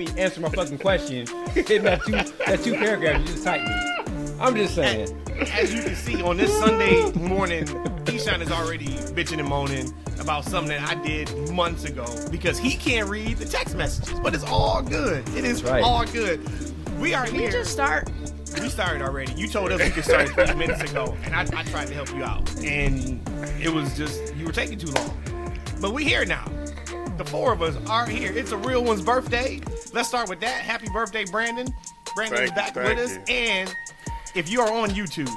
me answer my fucking question in that two that two paragraphs you just typed me. I'm just saying. As you can see on this Sunday morning, Keyshawn is already bitching and moaning about something that I did months ago because he can't read the text messages. But it's all good. It is Right. all good. We are We here. We just start. We started already. You told us we could start three minutes ago, and I, I tried to help you out, and it was just you were taking too long. But we here now. The four of us are here. It's a real one's birthday. Let's start with that. Happy birthday, Brandon. Brandon is Thank you, back thank with us, you. and if you are on YouTube,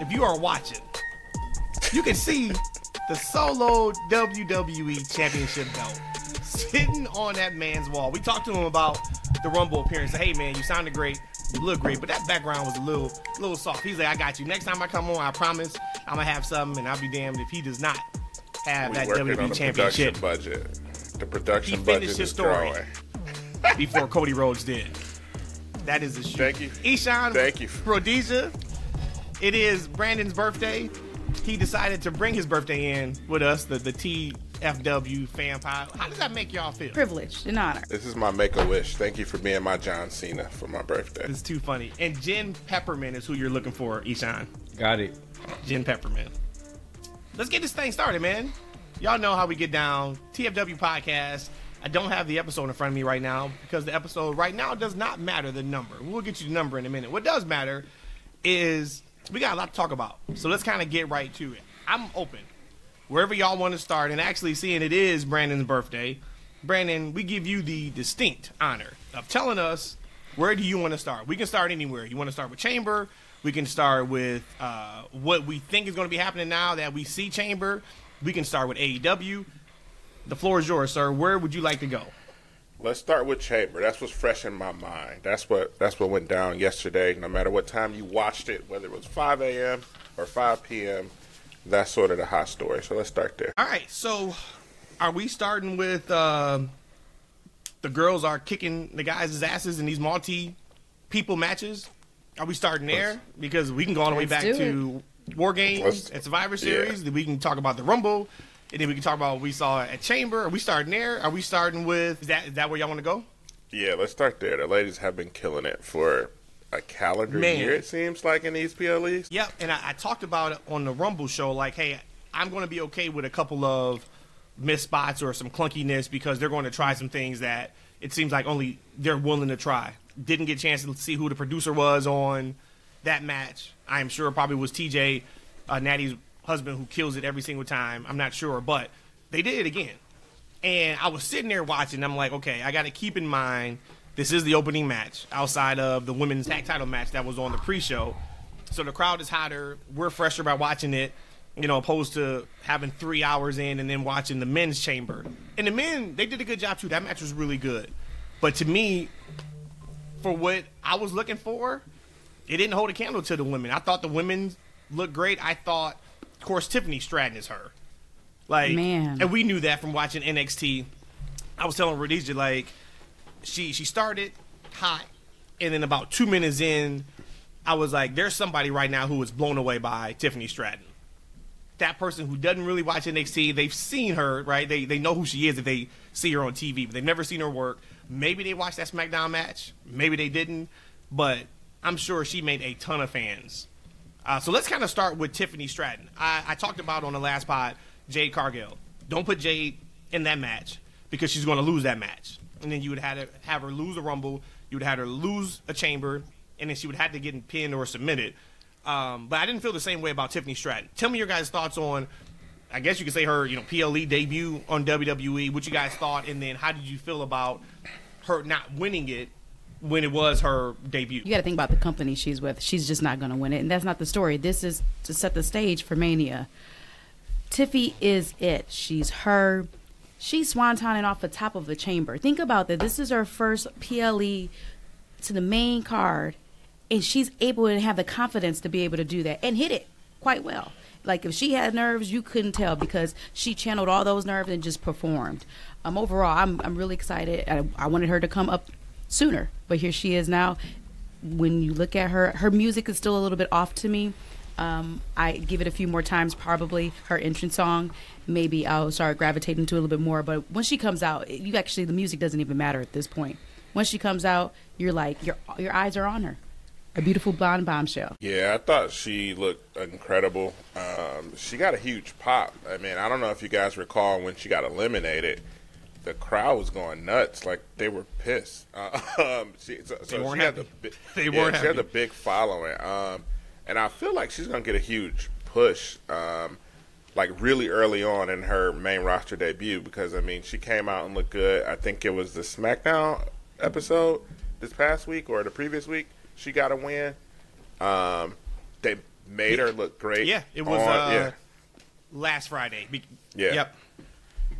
if you are watching, you can see the solo WWE Championship belt sitting on that man's wall. We talked to him about the Rumble appearance. Hey man, you sounded great, you look great, but that background was a little, little soft. He's like, I got you. Next time I come on, I promise I'm gonna have something, and I'll be damned if he does not have We that WWE the Championship production budget. The production He budget finished is his story. Before Cody Rhodes did. That is a shoot. Thank you. Eshaun Thank you. Rhodesia. It is Brandon's birthday. He decided to bring his birthday in with us, the, the TFW fan pile. How does that make y'all feel? Privileged and honor. This is my make a wish. Thank you for being my John Cena for my birthday. It's too funny. And Jen Peppermint is who you're looking for, Eshaun. Got it. Jen Peppermint. Let's get this thing started, man. Y'all know how we get down. TFW podcast. I don't have the episode in front of me right now because the episode right now does not matter the number. We'll get you the number in a minute. What does matter is we got a lot to talk about. So let's kind of get right to it. I'm open. Wherever y'all want to start, and actually seeing it is Brandon's birthday. Brandon, we give you the distinct honor of telling us where do you want to start. We can start anywhere. You want to start with Chamber. We can start with uh, what we think is going to be happening now that we see Chamber. We can start with AEW. The floor is yours, sir. Where would you like to go? Let's start with Chamber. That's what's fresh in my mind. That's what that's what went down yesterday. No matter what time you watched it, whether it was 5 a.m. or 5 p.m., that's sort of the hot story. So let's start there. All right, so are we starting with um the girls are kicking the guys' asses in these multi people matches? Are we starting there? Because we can go all the way back Let's to War Games Let's- and Survivor yeah. Series. Then we can talk about the Rumble, and then we can talk about what we saw at Chamber. Are we starting there? Are we starting with is that is that where y'all want to go? Yeah, let's start there. The ladies have been killing it for a calendar Man. year, it seems like, in these PLEs. Yep, and I, I talked about it on the Rumble show. Like, hey, I'm going to be okay with a couple of missed spots or some clunkiness because they're going to try some things that it seems like only they're willing to try. Didn't get a chance to see who the producer was on that match. I am sure probably was TJ, uh, Natty's husband, who kills it every single time. I'm not sure, but they did it again. And I was sitting there watching. I'm like, okay, I got to keep in mind this is the opening match outside of the women's tag title match that was on the pre-show. So the crowd is hotter. We're fresher by watching it, you know, opposed to having three hours in and then watching the men's chamber. And the men, they did a good job too. That match was really good. But to me, for what I was looking for, it didn't hold a candle to the women. I thought the women looked great. I thought, of course, Tiffany Stratton is her. Like, Man. and we knew that from watching NXT. I was telling Rhodesia like, she she started hot, and then about two minutes in, I was like, "There's somebody right now who is blown away by Tiffany Stratton." That person who doesn't really watch NXT, they've seen her, right? They they know who she is if they see her on TV, but they've never seen her work. Maybe they watched that SmackDown match, maybe they didn't, but I'm sure she made a ton of fans. Uh, so let's kind of start with Tiffany Stratton. I, I talked about on the last pod Jade Cargill. Don't put Jade in that match because she's going to lose that match, and then you would have to have her lose a Rumble. You would have her lose a Chamber, and then she would have to get pinned or submitted. Um, but I didn't feel the same way about Tiffany Stratton. Tell me your guys' thoughts on. I guess you could say her, you know, PLE debut on WWE. What you guys thought, and then how did you feel about her not winning it when it was her debut? You got to think about the company she's with. She's just not going to win it, and that's not the story. This is to set the stage for Mania. Tiffy is it. She's her. She's swantoning off the top of the chamber. Think about that. This is her first PLE to the main card, and she's able to have the confidence to be able to do that and hit it quite well. Like if she had nerves, you couldn't tell because she channeled all those nerves and just performed. Um, overall, I'm I'm really excited. I, I wanted her to come up sooner, but here she is now. When you look at her, her music is still a little bit off to me. Um, I give it a few more times, probably her entrance song. Maybe I'll start gravitating to a little bit more. But when she comes out, you actually the music doesn't even matter at this point. Once she comes out, you're like your your eyes are on her. A beautiful blonde bombshell. Yeah, I thought she looked incredible. Um, she got a huge pop. I mean, I don't know if you guys recall when she got eliminated, the crowd was going nuts. Like they were pissed. Uh, um, she, so, so weren't had happy. the They yeah, weren't She had happy. a big following, um, and I feel like she's gonna get a huge push. Um, like really early on in her main roster debut because I mean she came out and looked good. I think it was the SmackDown episode this past week or the previous week she got a win. Um, they made her look great. Yeah, it was. on- uh, yeah. Last Friday. Be- Yeah. Yep.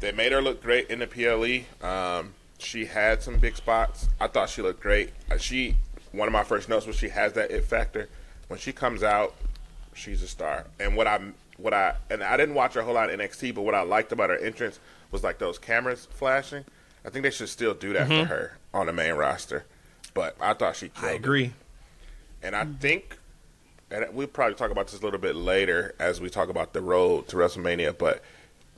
They made her look great in the PLE. Um, she had some big spots. I thought she looked great. Uh, She one of my first notes was she has that it factor. When she comes out, she's a star. And what I what I and I didn't watch a whole lot of NXT, but what I liked about her entrance was like those cameras flashing. I think they should still do that for her on the main roster. But I thought she killed I it. agree. And I think, and we'll probably talk about this a little bit later as we talk about the road to WrestleMania, but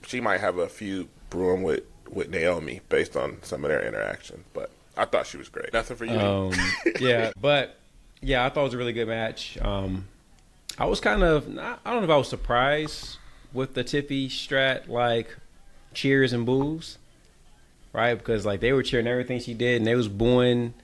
she might have a few brewing with, with Naomi based on some of their interaction. But I thought she was great. Nothing for you. Um, yeah, but yeah, I thought it was a really good match. Um, I was kind of I don't know if I was surprised with the Tiffy Strat like cheers and boos, right? Because like they were cheering everything she did, and they was booing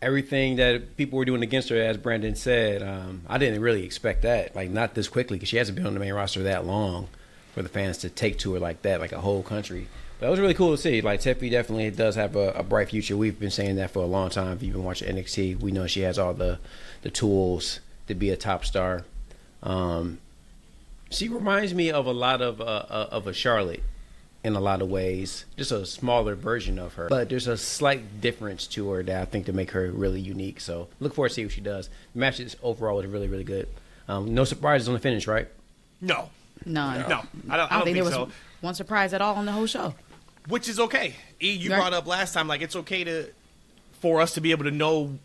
everything that people were doing against her. As Brandon said, um, I didn't really expect that, like not this quickly, because she hasn't been on the main roster that long for the fans to take to her like that, like a whole country. But it was really cool to see. Like Tiffy definitely does have a, a bright future. We've been saying that for a long time. If you've been watching NXT, we know she has all the the tools to be a top star. Um, she reminds me of a lot of uh, uh, of a Charlotte in a lot of ways, just a smaller version of her. But there's a slight difference to her that I think to make her really unique. So look forward to see what she does. The match is overall was really really good. Um, no surprises on the finish, right? No. None. No. I don't, I don't think there was so. one surprise at all on the whole show. Which is okay. E, you Right. brought up last time, like it's okay to for us to be able to know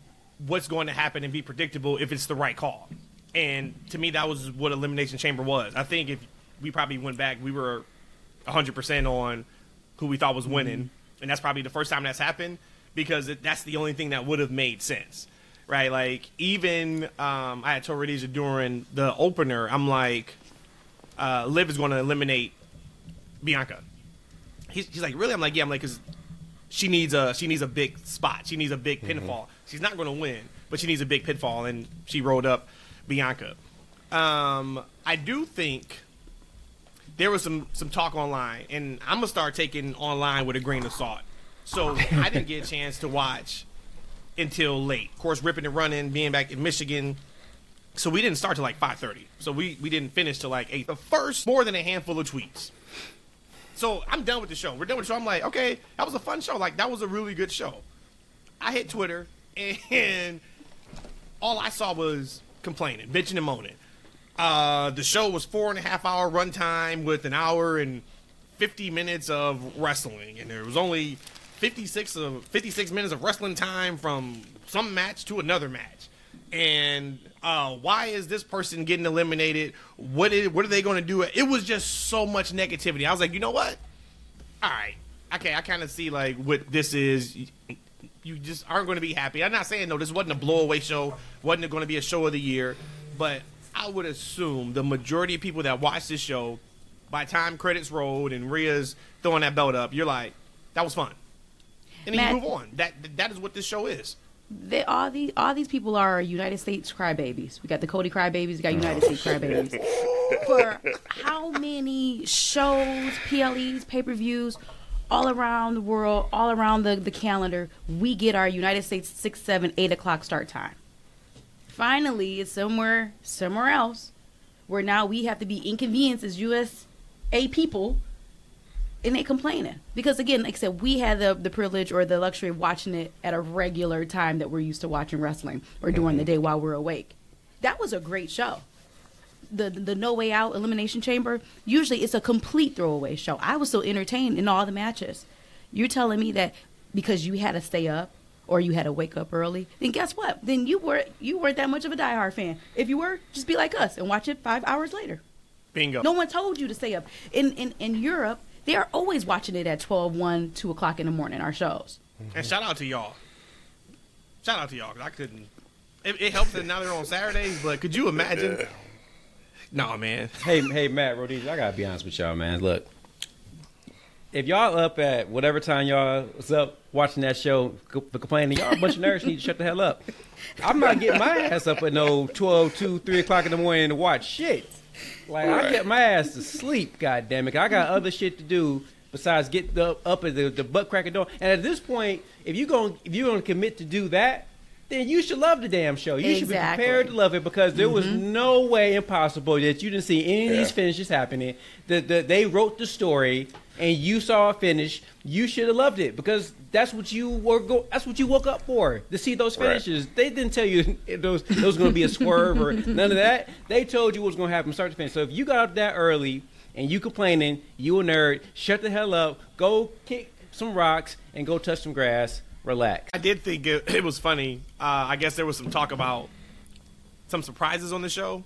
what's going to happen and be predictable if it's the right call. And to me, that was what Elimination Chamber was. I think if we probably went back, we were 100% on who we thought was winning. And that's probably the first time that's happened because it, that's the only thing that would have made sense. Right? Like, even um, I had told Rhodesia during the opener, I'm like, uh, Liv is going to eliminate Bianca. He's, he's like, really? I'm like, yeah. I'm like, because she needs a she needs a big spot. She needs a big pinfall. She's not going to win, but she needs a big pitfall, and she rolled up Bianca. Um, I do think there was some some talk online, and I'm gonna start taking online with a grain of salt. So I didn't get a chance to watch until late. Of course, ripping and running, being back in Michigan. So we didn't start till like 5:30. So we we didn't finish till like eight. The first more than a handful of tweets. So I'm done with the show. We're done with the show. I'm like, okay, that was a fun show. Like that was a really good show. I hit Twitter and all I saw was complaining, bitching and moaning. Uh, the show was four and a half hour runtime with an hour and 50 minutes of wrestling, and there was only 56 of 56 minutes of wrestling time from some match to another match. And uh, why is this person getting eliminated? What is, what are they going to do? It was just so much negativity. I was like, you know what? All right, okay, I kind of see like what this is. You just aren't going to be happy. I'm not saying no, this wasn't a blowaway show. wasn't it going to be a show of the year, but I would assume the majority of people that watch this show, by time credits rolled and Rhea's throwing that belt up, you're like, that was fun, and then Matt- you move on. That that is what this show is. They all these all these people are United States crybabies. We got the Cody crybabies. We got United States oh. crybabies. For how many shows, PLEs, pay per views, all around the world, all around the, the calendar, we get our United States six, seven, eight o'clock start time. Finally, it's somewhere somewhere else where now we have to be inconvenienced as USA people and they complaining. Because again like i said we had the, the privilege or the luxury of watching it at a regular time that we're used to watching wrestling or during the mm-hmm. day while we're awake. That was a great show. The the no way out elimination chamber usually it's a complete throwaway show. I was so entertained in all the matches. You're telling me that because you had to stay up or you had to wake up early then guess what? Then you were you weren't that much of a diehard fan. If you were just be like us and watch it five hours later. Bingo. no one told you to stay up. In in, in Europe, they are always watching it at 12, 1, 2 o'clock in the morning, our shows. Mm-hmm. And shout out to y'all. shout out to y'all 'cause I couldn't. It, it helps that now they're on Saturdays, but could you imagine? Yeah. No, man. Hey, hey, Matt Rhodesia, I gotta be honest with y'all, man. Look, if y'all up at whatever time y'all was up watching that show co- for complaining, y'all a bunch of nerds need to shut the hell up. I'm not getting my ass up at no 12, 2, 3 o'clock in the morning to watch shit. Like I Right. get my ass to sleep. God damn it! I got other shit to do besides get the, up at the, the butt crack of dawn. And at this point, if you going if you're gonna commit to do that, then you should love the damn show. You should be prepared to love it because there was mm-hmm. no way impossible that you didn't see any of these finishes happening. That the, they wrote the story and you saw a finish. You should have loved it because that's what you were go. That's what you woke up for to see those Right. finishes. They didn't tell you if those those was going to be a swerve or none of that. They told you what was going to happen start to finish. So if you got up that early and you complaining, you a nerd, shut the hell up. Go kick some rocks and go touch some grass. Relax. I did think it, it was funny. Uh, I guess there was some talk about some surprises on the show.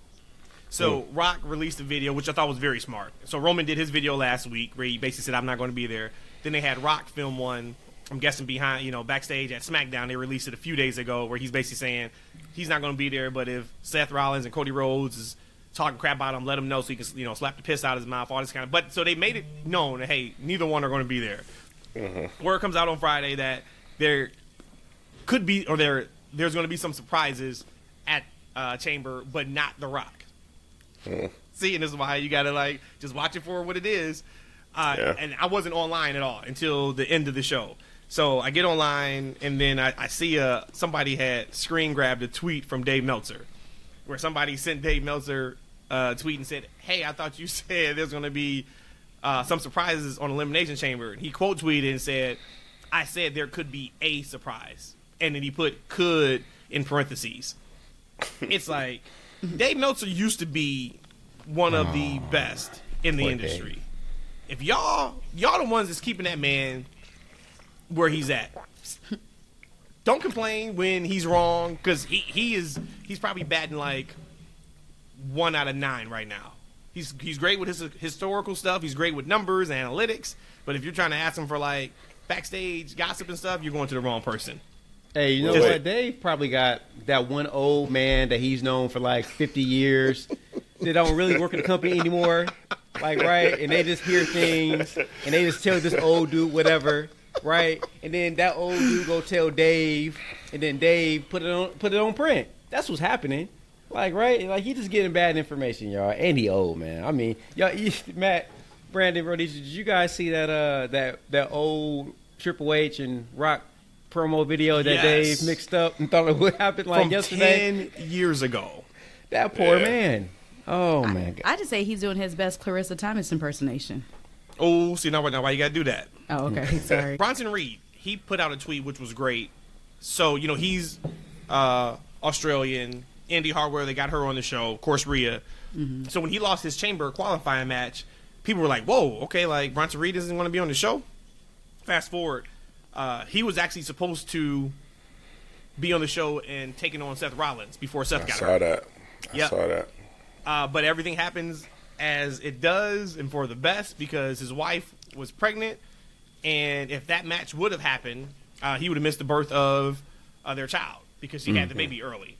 So Rock released a video, which I thought was very smart. So Roman did his video last week, where he basically said, "I'm not going to be there." Then they had Rock film one. I'm guessing behind, you know, backstage at SmackDown. They released it a few days ago, where he's basically saying he's not going to be there, but if Seth Rollins and Cody Rhodes is talking crap about him, let him know so he can, you know, slap the piss out of his mouth, all this kind of. But so they made it known that hey, neither one are going to be there. Word comes out on Friday that there could be or there there's going to be some surprises at uh, Chamber, but not The Rock. See, and this is why you got to like just watch it for what it is. Uh, Yeah. And I wasn't online at all until the end of the show. So I get online, and then I, I see uh, somebody had screen grabbed a tweet from Dave Meltzer, where somebody sent Dave Meltzer uh, a tweet and said, "Hey, I thought you said there's going to be uh, some surprises on Elimination Chamber." And he quote tweeted and said, "I said there could be a surprise," and then he put "could" in parentheses. it's like Dave Meltzer used to be one of the best in the industry. Dave. If y'all y'all the ones that's keeping that man where he's at. Don't complain when he's wrong because he, he is he's probably batting like one out of nine right now. He's he's great with his historical stuff. He's great with numbers and analytics. But if you're trying to ask him for like backstage gossip and stuff, you're going to the wrong person. Hey, you know Wait. what? They probably got that one old man that he's known for like 50 years that don't really work in the company anymore. Like, right? And they just hear things and they just tell this old dude whatever, right? And then that old dude go tell Dave, and then Dave put it on put it on print. That's what's happening. Like, right? Like he just getting bad information, y'all. And he old, man. I mean, y'all, you, Matt, Brandon, Rhodesia, did you guys see that uh that that old Triple H and Rock promo video that Yes. Dave mixed up and thought it would happen like From yesterday? ten years ago. That poor Yeah. man. Oh man. I just say he's doing his best Clarissa Thomas impersonation. Oh, see now, now why you got to do that? Oh, okay. Sorry. Bronson Reed, he put out a tweet which was great. So, you know, he's uh, Australian. Indi Hartwell, they got her on the show. Of course, Rhea. So when he lost his chamber qualifying match, people were like, whoa, okay, like Bronson Reed isn't going to be on the show? Fast forward, uh, he was actually supposed to be on the show and taking on Seth Rollins before Seth got on. I got saw hurt. that. I Yep. saw that. Uh, but everything happens as it does and for the best because his wife was pregnant. And if that match would have happened, uh, he would have missed the birth of uh, their child because she had the baby early.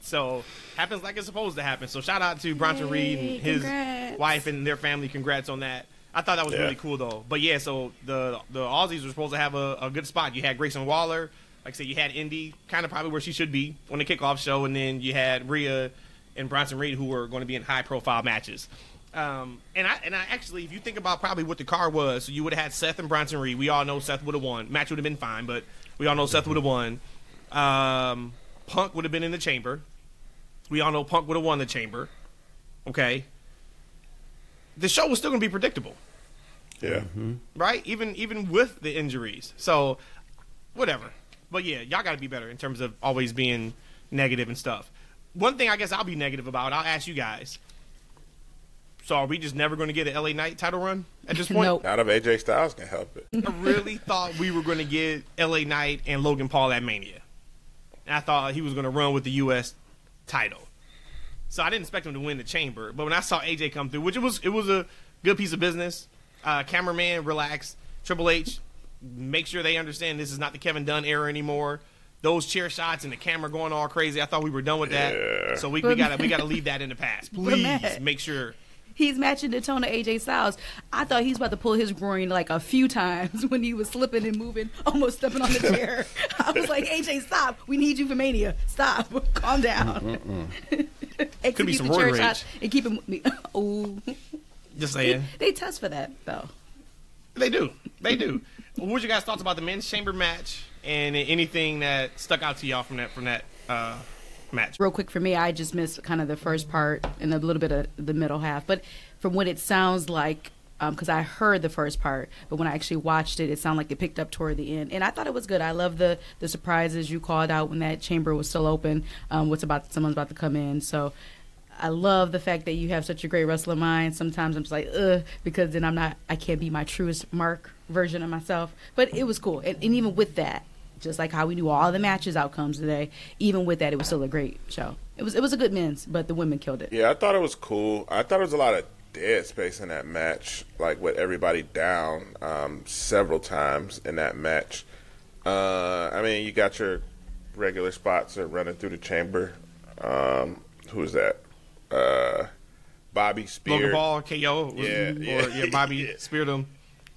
So happens like it's supposed to happen. So shout out to Bronson Reed and his congrats. wife and their family. Congrats on that. I thought that was Yeah. really cool though. But yeah, so the the Aussies were supposed to have a, a good spot. You had Grayson Waller, like I said, you had Indi, kind of probably where she should be on the kickoff show, and then you had Rhea and Bronson Reed who were going to be in high profile matches. Um, and I and I actually, if you think about probably what the car was, so you would have had Seth and Bronson Reed. We all know Seth would have won. Match would have been fine, but we all know Seth would have won. Um, Punk would have been in the chamber. We all know Punk would have won the chamber. Okay. The show was still going to be predictable, Yeah. right? Even even with the injuries. So, whatever. But yeah, y'all got to be better in terms of always being negative and stuff. One thing I guess I'll be negative about. I'll ask you guys. So are we just never going to get an LA Knight title run at this point? Nope. Not if AJ Styles can help it. I really thought we were going to get LA Knight and Logan Paul at Mania. And I thought he was going to run with the U.S. title. So I didn't expect him to win the chamber. But when I saw AJ come through, which it was it was a good piece of business. Uh, cameraman, relax. Triple H, make sure they understand this is not the Kevin Dunn era anymore. those chair shots and the camera going all crazy. I thought we were done with that. Yeah. So we, we gotta we gotta leave that in the past. Please make sure. He's matching the tone of AJ Styles. I thought he was about to pull his groin like a few times when he was slipping and moving, almost stepping on the chair. I was like, AJ, stop. We need you for Mania. Stop. Calm down. Execute Could be some the roid rage. and keep him. Oh, Just they, saying. they test for that though. They do. They do. what was your guys' thoughts about the men's chamber match and anything that stuck out to y'all from that from that uh, match? real quick for me, I just missed kind of the first part and a little bit of the middle half. But from what it sounds like, because I heard the first part, but when I actually watched it, it sounded like it picked up toward the end, and I thought it was good. I love the the surprises you called out when that chamber was still open. Um, what's about someone's about to come in, so. I love the fact that you have such a great wrestler mind. Sometimes I'm just like, ugh, because then I'm not, I can't be my truest Mark version of myself. But it was cool. And, and even with that, just like how we knew all the matches outcomes today, even with that, it was still a great show. It was, it was a good men's, but the women killed it. Yeah, I thought it was cool. I thought it was a lot of dead space in that match, like with everybody down um, several times in that match. Uh, I mean, you got your regular spots that are running through the chamber. Um, who's that? Uh, Bobby Spear. Logan Paul, KO, Yeah, or yeah, yeah, Bobby yeah. speared him.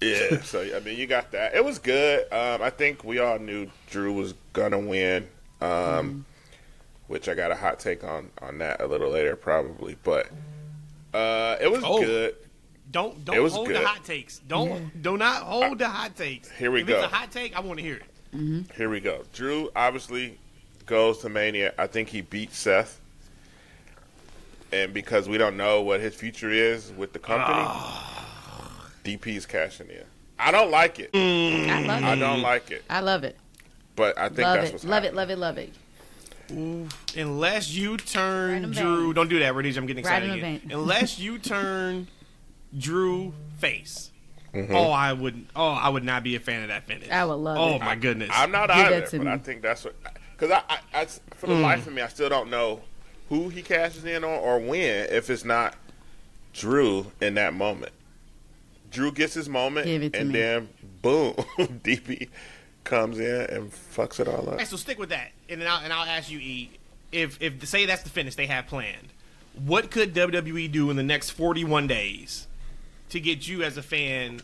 Yeah, so I mean, you got that. It was good. Um, I think we all knew Drew was gonna win, um, which I got a hot take on on that a little later, probably. But uh, it was Oh. good. Don't don't hold good. the hot takes. Don't do not hold the hot takes. Here we if go. It's a hot take. I want to hear it. Here we go. Drew obviously goes to Mania. I think he beat Seth. And because we don't know what his future is with the company, DP's cashing in. I don't like it. I love I don't like it. I love it. But I think Love that's it. what's Love it. happening. Love it. Love it. Unless you Right turn Drew, vein. don't do that, Rhodesia. I'm getting Right excited again. vein. Unless you turn Drew face. Mm-hmm. Oh, I would. Oh, I would not be a fan of that finish. I would love it. oh it. my goodness. I'm not Give that either, to but me. I think that's what. Because I, I, I, for the Mm. life of me, I still don't know who he cashes in on or when. If it's not Drew in that moment, Drew gets his moment, Give it to and me. then boom, DP comes in and fucks it all up. Okay, so stick with that, and then I'll, and I'll ask you, E, if if say that's the finish they have planned, what could WWE do in the next 41 days to get you as a fan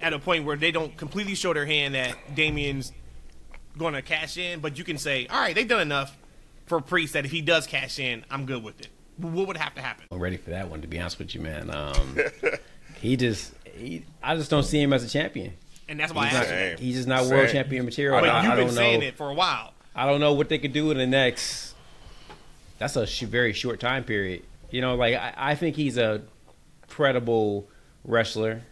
at a point where they don't completely show their hand that Damian's going to cash in, but you can say, all right, they've done enough for Priest that if he does cash in, I'm good with it. What would have to happen? I'm ready for that one. To be honest with you, man. Um, he just, he, I just don't see him as a champion. And that's why He's I not, asked you. He's just not Same. world champion material. But I, you've I been don't saying know. it for a while. I don't know what they could do in the next. That's a sh- very short time period. You know, like I, I think he's a credible wrestler.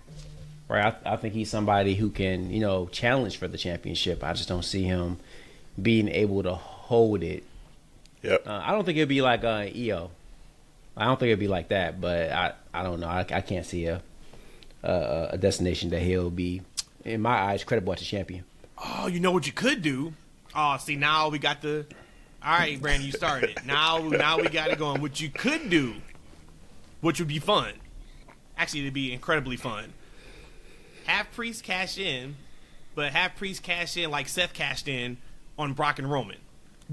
Right, I, I think he's somebody who can, you know, challenge for the championship. I just don't see him being able to hold it. Yep. Uh, I don't think it'd be like uh, EO. I don't think it'd be like that, but I, I don't know. I, I can't see a, a a destination that he'll be, in my eyes, credible as a champion. Oh, you know what you could do? Oh, see now we got the. All right, Brandon, you started. Now, now we got it going. What you could do, which would be fun, actually, it'd be incredibly fun. Have Priest cash in, but have Priest cash in like Seth cashed in on Brock and Roman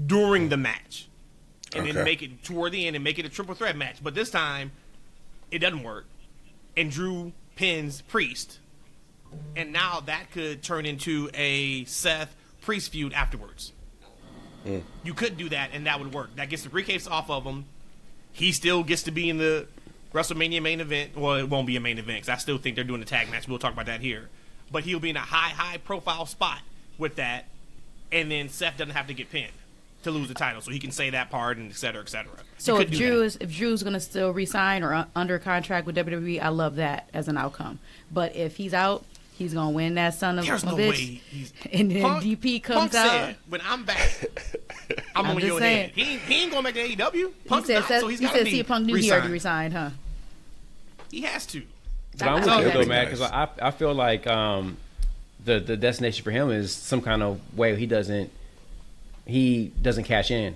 during the match, and then make it toward the end and make it a triple threat match. But this time, it doesn't work, and Drew pins Priest and now that could turn into a Seth Priest feud afterwards. Hmm. You could do that, and that would work. That gets the briefcase off of him. He still gets to be in the WrestleMania main event. Well, it won't be a main event because I still think they're doing a tag match. We'll talk about that here. But he'll be in a high, high profile spot with that, and then Seth doesn't have to get pinned to lose the title, so he can say that part and et cetera, et cetera. So if Drew that. is if Drew's gonna still resign or uh, under contract with WWE, I love that as an outcome. But if he's out, he's gonna win that son of There's a no bitch. way he's. And then Punk- DP comes Punk out. Said, when I'm back, I'm, I'm on just your saying. head. He, ain't- he ain't going back to AEW. He Punk's said, not, Seth- so he's he gotta said be CM Punk knew he already re-signed. resigned, huh? He has to. But I'm I with you though, be man, nice. because I I feel like um, the the destination for him is some kind of way he doesn't he doesn't cash in.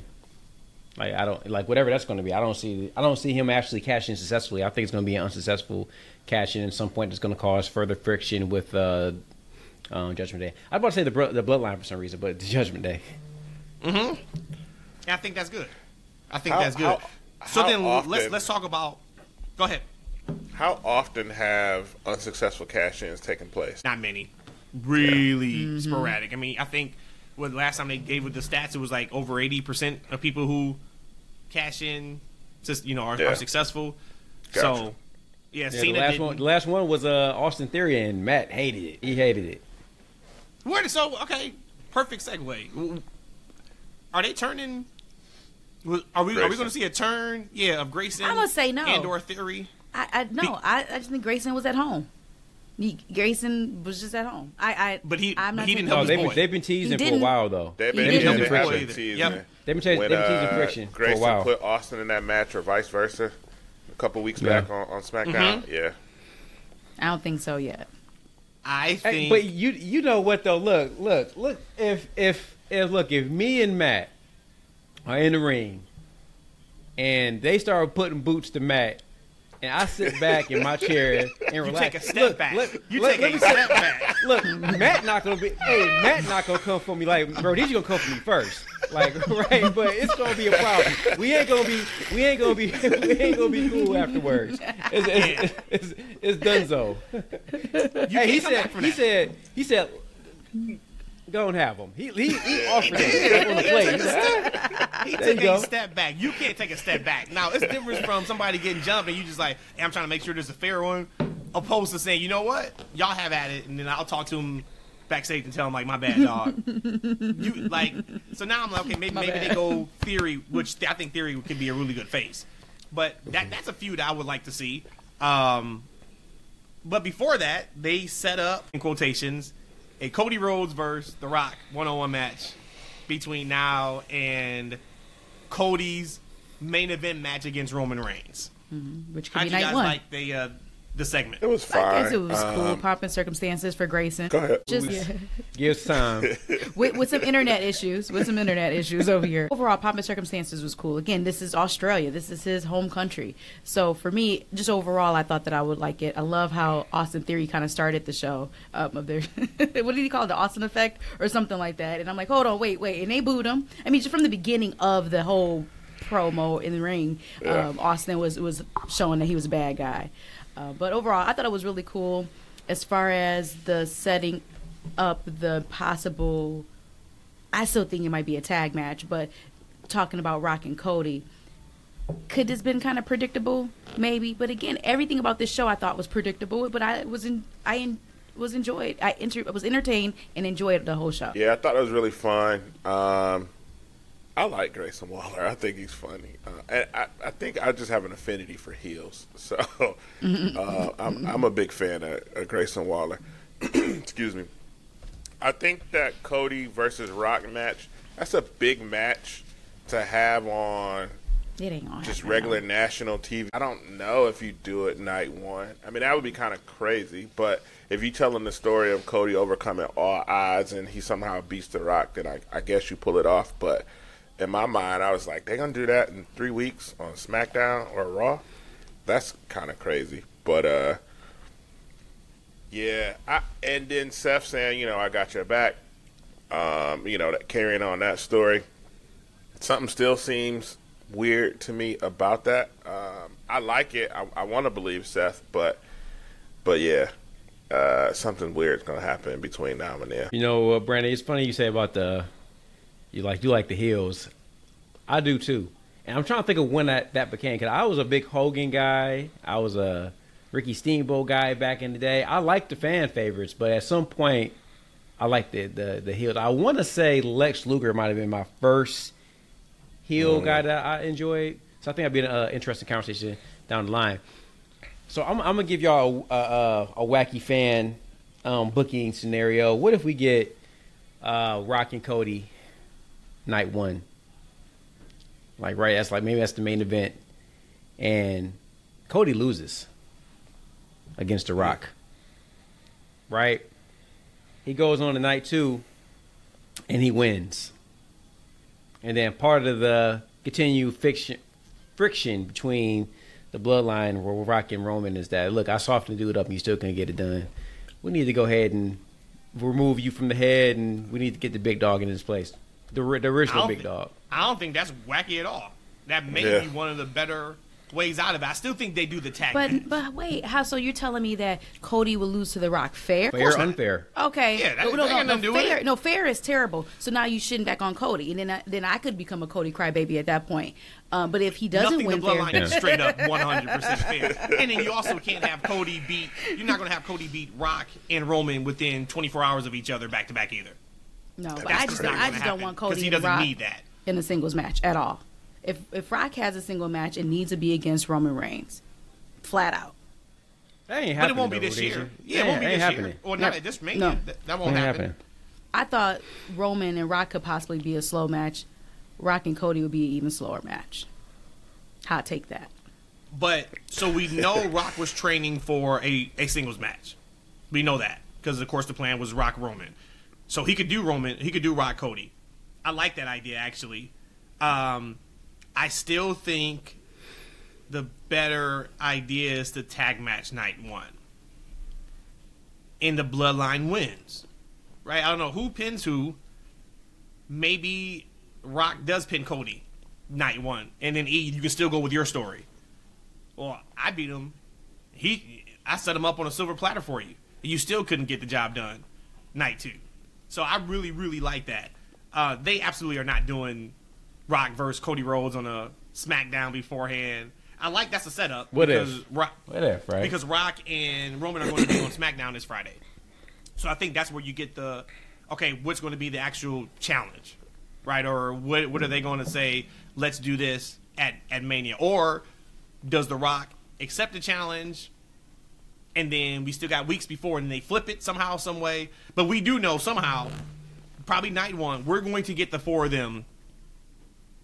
Like I don't like whatever that's going to be. I don't see I don't see him actually cashing successfully. I think it's going to be an unsuccessful cash in at some point. That's going to cause further friction with uh, um, Judgment Day. I was about to say the bro- the Bloodline for some reason, but the Judgment Day. And I think that's good. I think How- that's good. how- so how then let's let's talk about. Go ahead. How often have unsuccessful cash-ins taken place? Not many. Really sporadic. I mean, I think what last time they gave with the stats, it was like over eighty percent of people who cash in, just you know, are, Yeah. are successful. Gotcha. So, yeah, Yeah, the last didn't- one, the last one was uh, Austin Theory, and Matt hated it. He hated it. Where so okay, perfect segue. Are they turning? Are we are we going to see a turn? Yeah, of Grayson. I would say no. And or Theory. I, I no, I, I just think Grayson was at home. He, Grayson was just at home. I, I But he- I'm not he didn't help No, they've been, boy. they've been teasing for a while though. They've He been, didn't they help his have boy been either. teasing Yep. it. They've been chasing- When, they've been teasing uh, friction for a Grayson while. put Austin in that match, or vice versa, a couple weeks Yeah. back on, on SmackDown. Mm-hmm. Yeah, I don't think so yet. I Hey, think. but you you know what though? Look, look, look. If if if look, if me and Matt are in the ring, and they start putting boots to Matt, and I sit back in my chair and relax. you take a step look, back. Look, you look, take let a step back. Look, Matt not gonna be. Hey, Matt not gonna come for me like, bro. These gonna come for me first, like, right? But it's gonna be a problem. We ain't gonna be. We ain't gonna be. We ain't gonna be cool afterwards. It's it's it's, it's Dunzo. You Hey, he can't come back said. He said. He said. Go and have him. He he, he offered it on the plate. He's like. He There took you go. a step back. You can't take a step back. Now it's different from somebody getting jumped and you just like, hey, I'm trying to make sure there's a fair one, opposed to saying, you know what, y'all have at it, and then I'll talk to him backstage and tell him like, my bad, dog. you like, so now I'm like, okay, maybe My maybe bad. they go theory, which I think theory could be a really good face, but that that's a feud I would like to see. Um, but before that, they set up in quotations a Cody Rhodes versus The Rock one-on-one match between now and Cody's main event match against Roman Reigns. Which could How'd be you night guys one. like the uh, the segment? it was fine. I guess it was cool. Um, Popping circumstances for Grayson. Go ahead. Just Give us time. with, with some internet issues, with some internet issues over here. Overall, Popping Circumstances was cool. Again, this is Australia. This is his home country. So for me, just overall, I thought that I would like it. I love how Austin Theory kind of started the show. Um, of their, what did he call it? The Austin Effect or something like that. And I'm like, hold on, wait, wait. And they booed him. I mean, just from the beginning of the whole promo in the ring, Yeah. um, Austin was was showing that he was a bad guy. Uh, but overall, I thought it was really cool as far as the setting up the possible. I still think it might be a tag match, but talking about Rock and Cody, could this been kind of predictable? Maybe, but again, everything about this show I thought was predictable. But I was in, I in, was enjoyed. I enter, was entertained and enjoyed the whole show. Yeah, I thought it was really fun. Um, I like Grayson Waller. I think he's funny. Uh, and I, I think I just have an affinity for heels. So uh, I'm, I'm a big fan of, of Grayson Waller. Excuse me. I think that Cody versus Rock match, that's a big match to have on It ain't gonna just regular no. national TV. I don't know if you do it night one. I mean, that would be kind of crazy. But if you tell them the story of Cody overcoming all odds and he somehow beats The Rock, then I, I guess you pull it off. But in my mind, I was like, they're gonna do that in three weeks on SmackDown or Raw. That's kind of crazy. But uh, yeah. I, and then Seth saying, you know, I got your back. Um, you know, that carrying on that story something still seems weird to me about that. Um, I like it. I, I want to believe Seth, but but yeah, uh, something weird's gonna happen between now and then. You know, uh, Brandon, it's funny you say about the you like you like the heels. I do too, and I'm trying to think of when that that became. Because I was a big Hogan guy. I was a Ricky Steamboat guy back in the day. I liked the fan favorites, but at some point, I liked the the, the heels. I want to say Lex Luger might have been my first heel guy that I enjoyed. So I think that'd be an uh, interesting conversation down the line. So I'm, I'm gonna give y'all a, a, a wacky fan um, booking scenario. What if we get uh, Rock and Cody night one? Like right, that's like maybe that's the main event, and Cody loses against the Rock. Right, he goes on to night two, and he wins. And then part of the continued fiction, friction between the bloodline where Rock and Roman is that look, I softened the dude up and you still couldn't get it done. We need to go ahead and remove you from the head and we need to get the big dog in his place. The ri- the original big thi- dog. I don't think that's wacky at all. That may Yeah. be one of the better ways out of it. I still think they do the tag match. But but wait, how? So you're telling me that Cody will lose to The Rock? Fair? Fair or unfair? Okay. Yeah, that- no, that no, ain't no, do fair. it. No, fair is terrible. So now you shitting back on Cody, and then I, then I could become a Cody crybaby at that point. Um, but if he doesn't Nothing win the fair, bloodline is straight up 100% fair. And then you also can't have Cody beat. You're not going to have Cody beat Rock and Roman within 24 hours of each other back to back either. No, but I just not I just don't want Cody he and doesn't Rock need that. in a singles match at all. If if Rock has a single match, it needs to be against Roman Reigns, flat out. That ain't But it won't be this year. Yeah, it won't be this happening. year. Or not No. this Mania. No. That, that won't Ain't happen. happening. I thought Roman and Rock could possibly be a slow match. Rock and Cody would be an even slower match. Hot take that. But so we know Rock was training for a, a singles match. We know that because of course the plan was Rock Roman. So he could do Roman. He could do Rock Cody. I like that idea actually. Um, I still think the better idea is the tag match night one. And the bloodline wins. Right? I don't know who pins who. Maybe Rock does pin Cody night one. And then E, you can still go with your story. Well, I beat him. He, I set him up on a silver platter for you. You still couldn't get the job done. Night two. So I really, really like that. Uh, they absolutely are not doing Rock versus Cody Rhodes on a SmackDown beforehand. I like that's a setup What because if? Rock, What if, right? because Rock and Roman are going to be on SmackDown this Friday. So I think that's where you get the okay, what's going to be the actual challenge, right? Or what what are they going to say? Let's do this at at Mania, or does The Rock accept the challenge? And then we still got weeks before, and they flip it somehow, some way. But we do know somehow, probably night one, we're going to get the four of them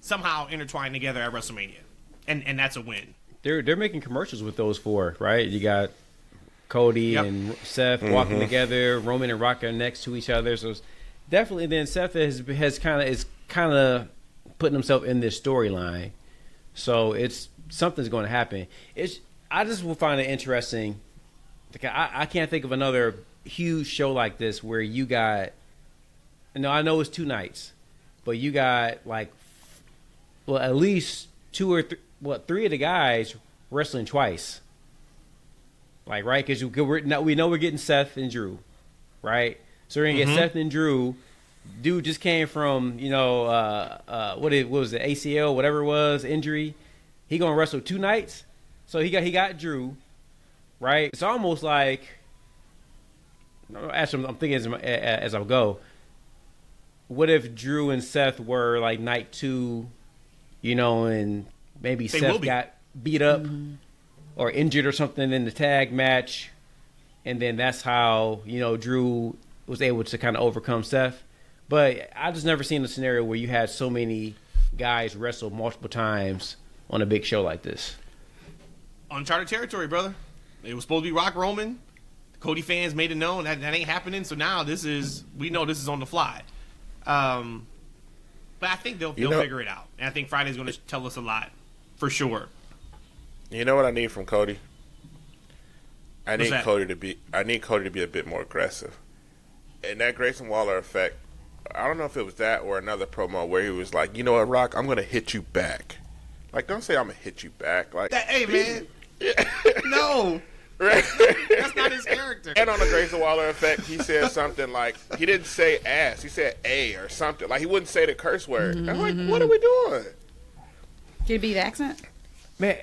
somehow intertwined together at WrestleMania, and and that's a win. they're they're making commercials with those four, right? You got Cody Yep. and Seth walking mm-hmm. together, Roman and Rock are next to each other. So it's definitely then Seth has has kind of is kind of putting himself in this storyline. So it's something's going to happen. It's I just will find it interesting. I I can't think of another huge show like this where you got. No, I know it's two nights, but you got like well, at least two or th- what three of the guys wrestling twice. Like right, because we're we know we're getting Seth and Drew, right? So we're gonna get Seth and Drew. Dude just came from you know uh, uh, what it what was it ACL whatever it was injury. He gonna wrestle two nights, so he got he got Drew, right? It's almost like. Actually, I'm thinking as, as I go. What if Drew and Seth were like night two, you know, and maybe They Seth be. got beat up mm-hmm. or injured or something in the tag match, and then that's how you know Drew was able to kind of overcome Seth. But I just never seen a scenario where you had so many guys wrestle multiple times on a big show like this. uncharted territory, brother. It was supposed to be Rock Roman. Cody fans made it known that that ain't happening. So now this is we know this is on the fly. Um, but I think they'll they'll know- figure it out. And I think Friday's going to tell us a lot for sure. You know what I need from Cody? I What's need that? Cody to be. I need Cody to be a bit more aggressive. And that Grayson Waller effect. I don't know if it was that or another promo where he was like, "You know what, Rock? I'm gonna hit you back." Like, don't say I'm gonna hit you back. Like, That, hey man, no, right? that's not his character. And on the Grayson Waller effect, he said something like he didn't say ass, he said a or something. Like he wouldn't say the curse word. Mm-hmm, I'm like, mm-hmm. what are we doing? Can it be the accent? Man,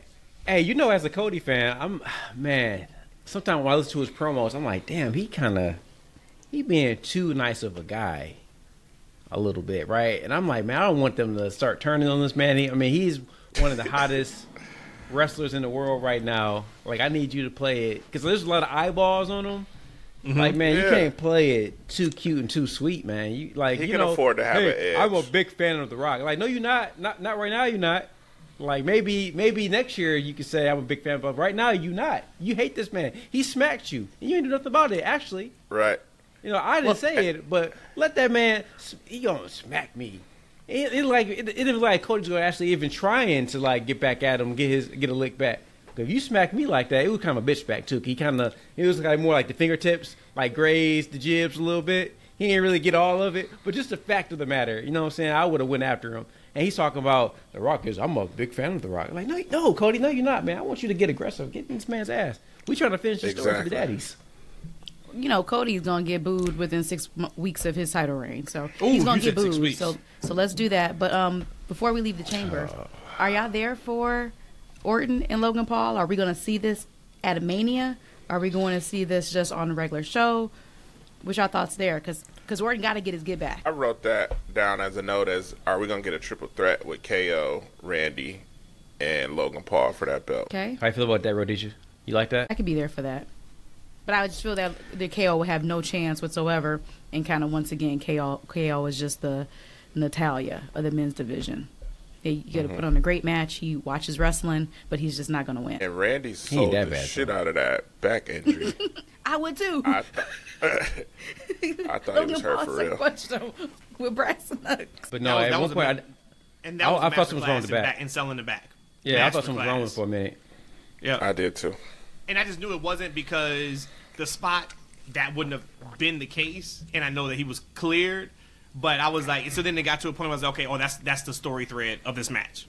hey, you know, as a Cody fan, I'm man. Sometimes when I listen to his promos, I'm like, damn, he kind of he being too nice of a guy, a little bit, right? And I'm like, man, I don't want them to start turning on this man. He, I mean, he's one of the hottest wrestlers in the world right now. Like, I need you to play it because there's a lot of eyeballs on him. Mm-hmm. Like, man, you can't play it too cute and too sweet, man. You like, He you can know, afford to have hey, an I'm a big fan of The Rock. Like, no, you're not. Not not right now. You're not. Like maybe maybe next year you can say I'm a big fan, but right now you not. You hate this man. He smacked you, and you ain't do nothing about it. Actually, Right. you know I didn't say it, but let that man. He gonna smack me. It, it like it, it was like Cody's gonna actually even trying to like get back at him, get his get a lick back. 'Cause If you smack me like that, it was kind of a bitch back too. He kind of it was like more like the fingertips, like grazed the jibs a little bit. he didn't really get all of it, but just the fact of the matter, you know what I'm saying? I would have went after him. And he's talking about The Rock is, I'm a big fan of The Rock. Like, no, no, Cody, no, you're not, man. I want you to get aggressive. Get in this man's ass. We trying to finish this story for the daddies. You know, Cody's gonna get booed within six m- weeks of his title reign, so Ooh, he's gonna get said six booed. weeks. So, so let's do that. But um, before we leave the chamber, are y'all there for Orton and Logan Paul? Are we gonna see this at a Mania? Are we going to see this just on a regular show? What's your thoughts there? Because Orton got to get his get back. I wrote that down as a note as are we gonna get a triple threat with KO, Randy, and Logan Paul for that belt? Okay, How you feel about that, Rhodesia? You like that? I could be there for that. But I would just feel that the KO would have no chance whatsoever, and kind of once again, KO KO is just the Natalya of the men's division. They, you got to put mm-hmm. on a great match. He watches wrestling, but he's just not going to win. And Randy sold the bad, shit out of that back injury. I would too. I, th- I thought he was hurt for real. question with Braxton Hooks. But no, That was- at that one point, I, And that I- was I a thought something was wrong with masterclass the in back. back- in selling the back. yeah, I thought something was wrong with Masterclass. it for a minute. Yeah, I did too. And I just knew it wasn't because the spot that wouldn't have been the case, and I know that he was cleared. But I was like, so then they got to a point where I was like, okay, oh, that's that's the story thread of this match.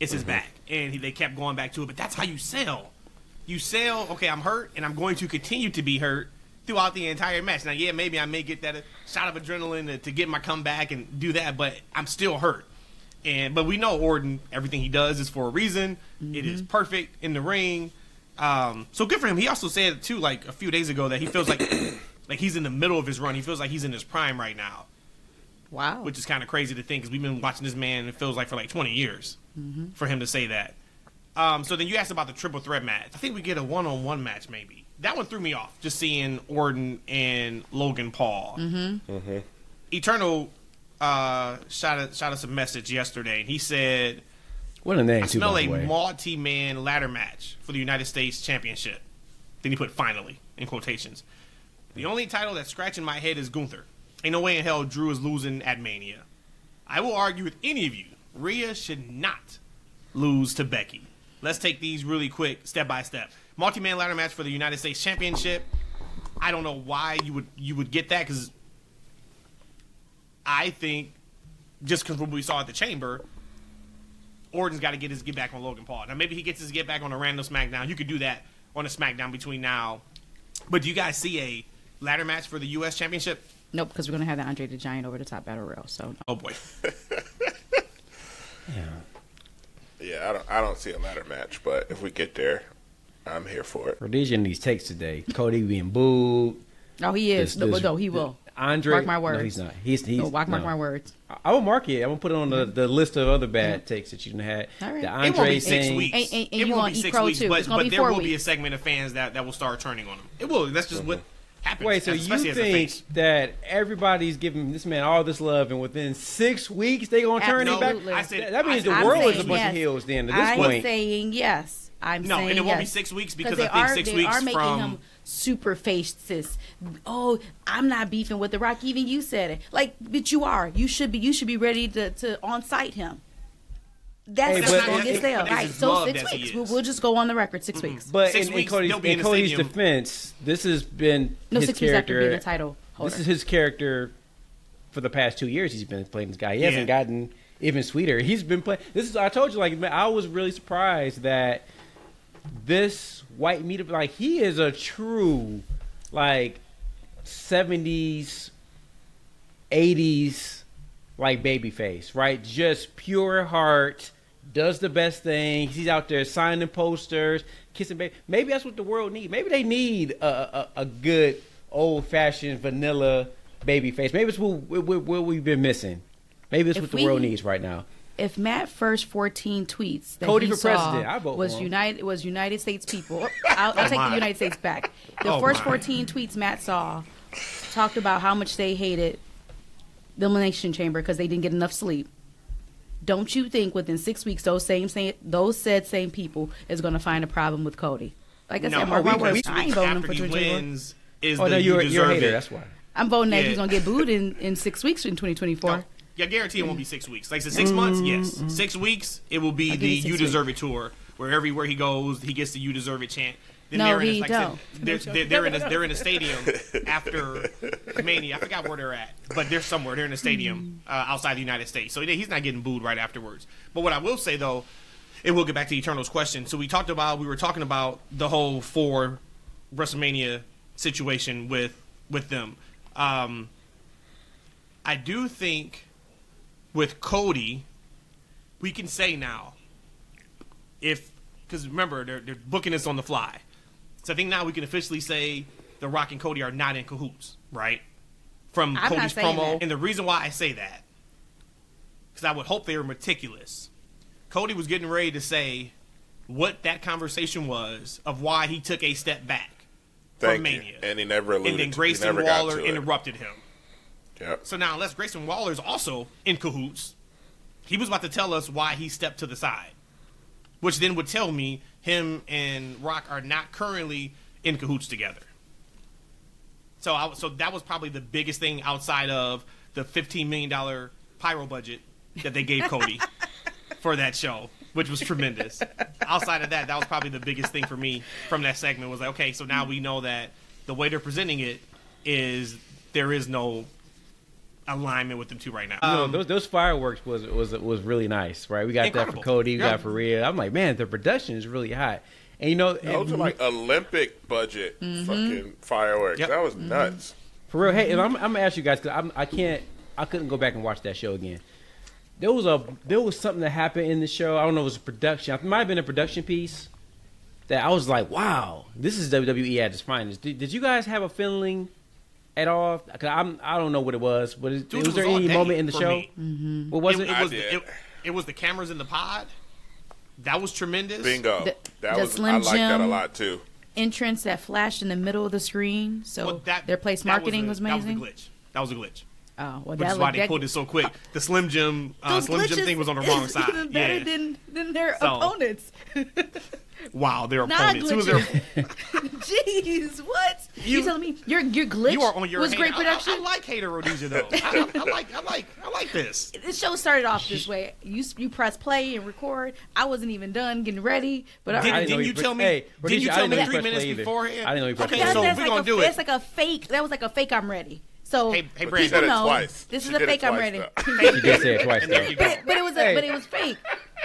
It's his mm-hmm. back, and he, they kept going back to it. But that's how you sell. You sell. Okay, I'm hurt, and I'm going to continue to be hurt throughout the entire match. Now, yeah, maybe I may get that shot of adrenaline to, to get my comeback and do that, but I'm still hurt. And but we know Orton, everything he does is for a reason. It is mm-hmm. perfect in the ring. Um, so good for him. He also said too, like a few days ago, that he feels like like he's in the middle of his run. He feels like he's in his prime right now, Wow. which is kind of crazy to think because we've been watching this man. It feels like for like 20 years for him to say that. Um, so then you asked about the triple threat match. I think we get a one-on-one match maybe. That one threw me off. Just seeing Orton and Logan Paul. Mm-hmm. Eternal uh, shot us, shot us a message yesterday, and he said. What a name, I too, smell a multi-man ladder match for the United States Championship. Then he put finally in quotations. The only title that's scratching my head is Gunther. Ain't no way in hell Drew is losing at Mania. I will argue with any of you. Rhea should not lose to Becky. Let's take these really quick, step by step. Multi-man ladder match for the United States Championship. I don't know why you would you would get that because I think just because what we saw at the Chamber, Orton's got to get his get back on Logan Paul. Now maybe he gets his get back on a random SmackDown. You could do that on a SmackDown between now. But do you guys see a ladder match for the U.S. Championship? Nope, because we're going to have the Andre the Giant over the top battle royal. So Oh boy, Yeah, Yeah, I don't. I don't see a ladder match, but if we get there, I'm here for it. Rhodesia in these takes today. Cody being booed. oh, he is. This- no, this- no, he will. Andre. Mark my words. No, he's not. He's. he's No, mark, mark my words. I- I will mark it. I'm gonna put it on the, the list of other bad mm-hmm. takes that you done had. All right. The It Andre it won't be six thing. weeks. And- and- and it won't be six crow, weeks, too. but, but there four will be a segment of fans that, that will start turning on him. It will. That's just what mm-hmm. happens. Wait, so you especially as a think that everybody's giving this man all this love, and within six weeks they gonna turn him back? I said- That, that means I the world I'm is a bunch yes. of heels. Then at this point. I'm point, saying yes. I'm No, and it won't be six weeks because they I think are, six they weeks are making from- him super faceless. Oh, I'm not beefing with the Rock. Even you said it. Like, but you are. You should be. You should be ready to to on site him. That's Hey, what's but- going to get It's- stale. Right. So six weeks. We'll, we'll just go on the record. 6 weeks. but Six in, in Cody's, in in Cody's defense, this has been No, his six weeks after character. being a title holder. This is his character for the past two years. He's been playing this guy. He Yeah. hasn't gotten even sweeter. He's been playing. This is. I told you, like I was really surprised that this white meat, like he is a true, like seventies, eighties, like baby face, right? Just pure heart. Does the best things. He's out there signing posters, kissing baby. Maybe that's what the world needs. Maybe they need a, a, a good old fashioned vanilla baby face. Maybe it's what, what, what we've been missing. Maybe it's If what the we- world needs right now. If Matt first 14 tweets that Cody he for saw president. I vote was for him. United was United States people. I'll, I'll oh take the. United States back. The Oh, first my. 14 tweets Matt saw talked about how much they hated the elimination chamber because they didn't get enough sleep. Don't you think within six weeks those same, same those said same people is going to find a problem with Cody? Like I No, said, mark my we- words. we- I ain't voting him for he 2024. wins is Oh the no, you you're, you're a hater. it. That's why. I'm voting that Yeah. he's going to get booed in, in six weeks in 2024. No. Yeah, I guarantee it won't be six weeks. Like I said, six months, Mm-hmm. yes. Six weeks, it will be I'll give the you six weeks. Deserve It tour, where everywhere he goes, he gets the You Deserve It chant. Then No, they're in he a, like I said, don't. They're, they're, they're in a, they're in a stadium after Mania. I forgot where they're at, but they're somewhere. They're in a stadium uh, outside the United States. So he's not getting booed right afterwards. But what I will say though, and we'll get back to Eternal's question. So we talked about we were talking about the whole four WrestleMania situation with with them. Um, I do think with Cody, we can say now if because remember they're, they're booking this on the fly. So I think now we can officially say The Rock and Cody are not in cahoots, right? From I'm Cody's promo, that. and the reason why I say that, because I would hope they were meticulous. Cody was getting ready to say what that conversation was of why he took a step back Thank from you. Mania, And he never alluded. and then to- Grayson he never Waller interrupted him. So now, unless Grayson Waller is also in cahoots, he was about to tell us why he stepped to the side, which then would tell me him and Rock are not currently in cahoots together. So, I, so that was probably the biggest thing outside of the fifteen million dollar pyro budget that they gave Cody for that show, which was tremendous. outside of that, that was probably the biggest thing for me from that segment. Was like, okay, so now we know that the way they're presenting it is there is no alignment with them two right now. You know, Um, those those fireworks was was was really nice, right? We got that for Cody, we Yeah. got for Rhea. I'm like, man, the production is really hot. And you know, Those are like Olympic budget fucking fireworks. Yep. That was nuts. For real, hey, and I'm, I'm gonna ask you guys because I'm I can't I couldn't go back and watch that show again. There was a there was something that happened in the show. I don't know, if it was a production. It might have been a production piece that I was like, wow, this is WWE at its finest. Did, did you guys have a feeling at all? Cause I'm I don't know what it was, but is, Dude, was it there all any moment in the for show? me. What was it? it, I was did. it, it was the cameras in the pod. That was tremendous. Bingo. The- that the was Slim I like that a Jim- lot too. Entrance that flashed in the middle of the screen, so Well, that- their place that marketing a- was, amazing. That was a glitch. That was a glitch. oh, well, Which that is why looked they that- pulled it so quick. The Slim Jim, uh, Slim Jim thing was on the wrong side. even better Yeah. than than their So- opponents. wow, their Not opponents. Who was their, Jeez, what? You, You- telling me your your glitch you are on your was hater. great production? I, I like Hater Rhodesia though. I, I, I like, I like, I like this. the show started off this way. You you press play and record. I wasn't even done getting ready, but all Didn't, right. didn't didn't he you pre- tell me? hey, didn't you I tell didn't me know he three minutes play beforehand? I didn't know he pressed Okay, play. so we're like gonna a, do it. That's like a fake. That was like a fake. I'm ready. So Hey, hey, But Brandon. she said it know twice. this She is a fake I'm ready. though. She did say it twice And there though. you go. but, but it was a, Hey. but it was fake.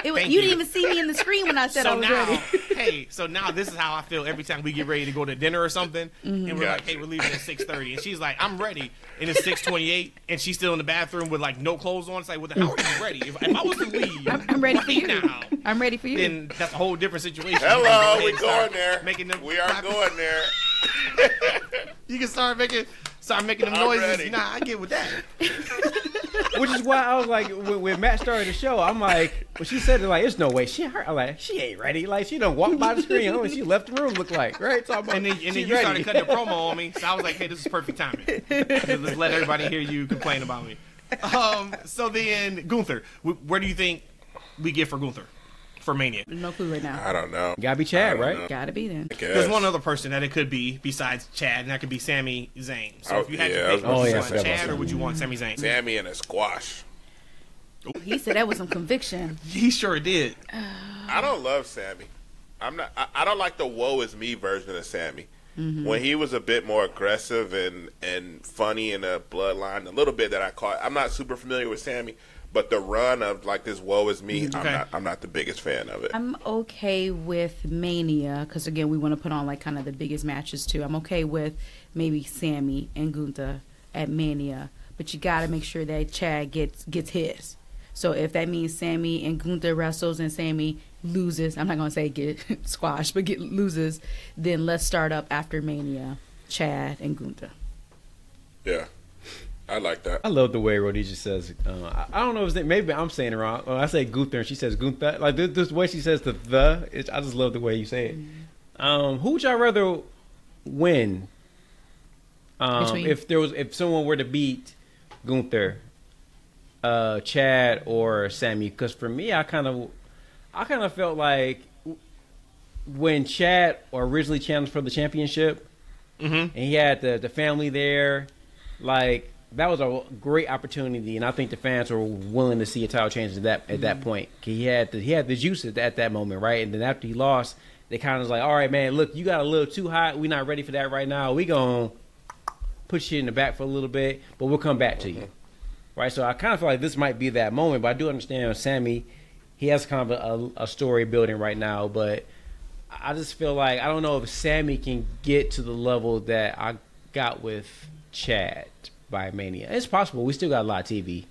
It was, Thank you you. didn't even see me in the screen when I said I So was now, ready. hey, so now this is how I feel every time we get ready to go to dinner or something, Mm-hmm. and we're like, hey, we're leaving at six thirty, and she's like, I'm ready, and it's six twenty eight, and she's still in the bathroom with like no clothes on. It's like, well, then how are you ready? If, if I was to leave, I'm, I'm ready right for you. now, I'm ready for you. then that's a whole different situation. Hello, we ahead and start going there. Making them we are clap- going there. You can start making, start making them I'm noises. ready. Nah, I get with that. Which is why I was like, when, when Matt started the show, I'm like, when she said it, like, there's no way she hurt. I'm like, she ain't ready. Like, she done walked by the screen. Oh, she left the room. Look like right. So I'm like, And then, and then you ready. started cutting a promo on me, so I was like, "Hey, this is perfect timing. Let's let everybody hear you complain about me." Um, so then Gunther, where do you think we get for Gunther for Mania? no clue right now. I don't know. Gotta be Chad, right? know. Gotta be then. I. There's one other person that it could be besides Chad, and that could be Sami Zayn. So Oh, if you had yeah, to pick, about would to you say want that. Chad or would you want Sami Zayn? Sami and a squash. He said that was some conviction. He sure did. I don't love Sami. I'm not. I, I don't like the "woe is me" version of Sami. Mm-hmm. When he was a bit more aggressive and and funny in the bloodline, a little bit that I caught. I'm not super familiar with Sami, but the run of like this "woe is me," I'm not. I'm not the biggest fan of it. I'm okay with Mania because again, we want to put on like kind of the biggest matches too. I'm okay with maybe Sami and Gunther at Mania, but you got to make sure that Chad gets gets his. So if that means Sami and Gunther wrestles and Sami loses, I'm not gonna say get squashed, but get loses, then let's start up after Mania, Chad and Gunther. Yeah, I like that. I love the way Rhodesia says. Uh, I, I don't know if it's, maybe I'm saying it wrong. When I say Gunther and she says Gunther, like this, this way she says the the. It's, I just love the way you say it. Um, who would y'all rather win? Um, Between- if there was, if someone were to beat Gunther, uh, Chad or Sammy, because for me, I kind of, I kind of felt like when Chad originally challenged for the championship, Mm-hmm. and he had the the family there, like that was a great opportunity, and I think the fans were willing to see a title change at that at that mm-hmm. point. He had the, he had the juice at that, at that moment, right? And then after he lost, they kind of was like, all right, man, look, you got a little too hot. We're not ready for that right now. We gonna push you in the back for a little bit, but we'll come back to you. Mm-hmm. Right. So I kind of feel like this might be that moment, but I do understand Sami. He has kind of a, a story building right now, but I just feel like I don't know if Sami can get to the level that I got with Chad by Mania. It's possible. We still got a lot of TV.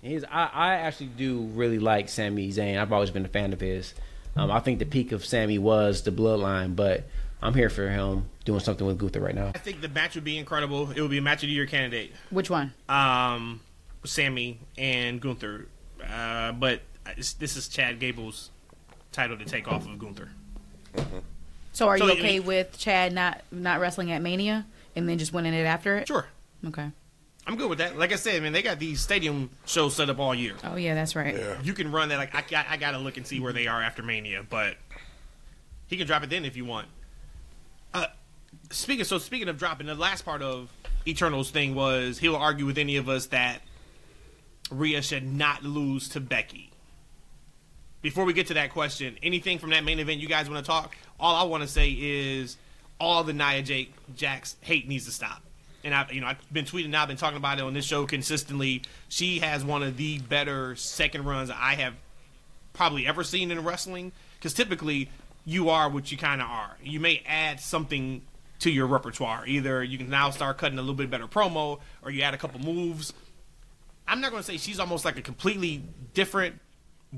He's, I, I actually do really like Sami Zayn. I've always been a fan of his. Um, I think the peak of Sami was the Bloodline, but I'm here for him doing something with Gunther right now. I think the match would be incredible. It would be a match of the year candidate. Which one? Um, Sami and Gunther. Uh, but this is Chad Gable's title to take off of Gunther. So are So, you I mean- okay with Chad not not wrestling at Mania and then just winning it after it? Sure. Okay. I'm good with that. Like I said, man, they got these stadium shows set up all year. Oh yeah, that's right. Yeah. You can run that. Like I, got- I got to look and see where they are after Mania, but he can drop it then if you want. Uh, speaking so speaking of dropping, the last part of Eternals thing was he'll argue with any of us that Rhea should not lose to Becky. Before we get to that question, anything from that main event you guys want to talk? All I want to say is all the Nia Jake Jax hate needs to stop. And I've you know I've been tweeting out, I've been talking about it on this show consistently. She has one of the better second runs I have probably ever seen in wrestling. Because typically you are what you kind of are. You may add something to your repertoire. Either you can now start cutting a little bit better promo, or you add a couple moves. I'm not going to say she's almost like a completely different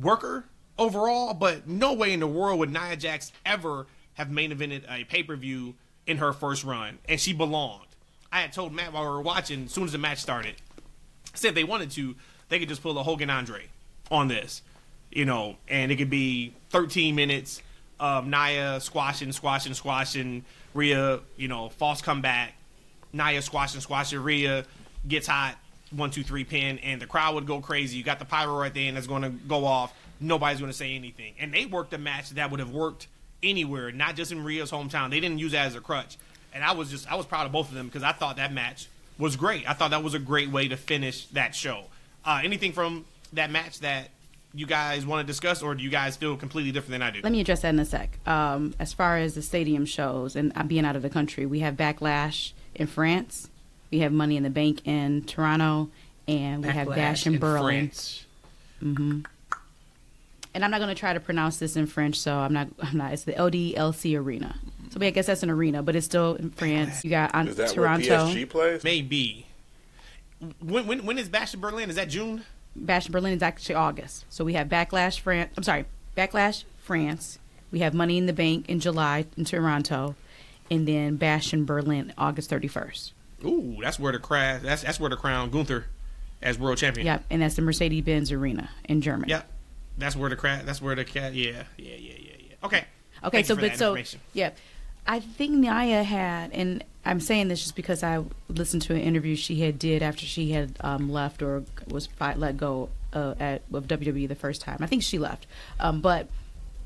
worker overall, but no way in the world would Nia Jax ever have main evented a pay per view in her first run, and she belonged. I had told Matt while we were watching, as soon as the match started, I said if they wanted to, they could just pull a Hogan Andre on this, you know, and it could be 13 minutes of Nia squashing, squashing, squashing, Rhea, you know, false comeback, Nia squashing, squashing, Rhea gets hot, one, two, three pin, and the crowd would go crazy. You got the pyro right there, and that's going to go off. Nobody's going to say anything. And they worked a match that would have worked anywhere, not just in Rhea's hometown. They didn't use that as a crutch. And I was just, I was proud of both of them because I thought that match was great. I thought that was a great way to finish that show. Uh, anything from that match that you guys want to discuss, or do you guys feel completely different than I do? Let me address that in a sec. Um, as far as the stadium shows and uh, being out of the country, we have Backlash in France, we have Money in the Bank in Toronto, and we have Bash in Berlin. France. And I'm not going to try to pronounce this in French, so I'm not. I'm not. It's the LDLC Arena. So I guess that's an arena, but it's still in France. You got on Is that Toronto. where PSG plays? Maybe. When, when, when is Bash in Berlin? Is that June? Bash in Berlin is actually August. So we have Backlash France. I'm sorry, Backlash France. We have Money in the Bank in July in Toronto, and then Bash in Berlin August 31st. Ooh, that's where the crown. That's that's where the crown Gunther as world champion. Yep, and that's the Mercedes Benz Arena in Germany. Yep. That's where the crowd. That's where the cat. Yeah. Yeah. Yeah. Yeah. Yeah. Okay. Okay, Thank so you for but that so information. yeah, I think Nia had, and I'm saying this just because I listened to an interview she had did after she had um, left or was let go uh, at of WWE the first time. I think she left, um, but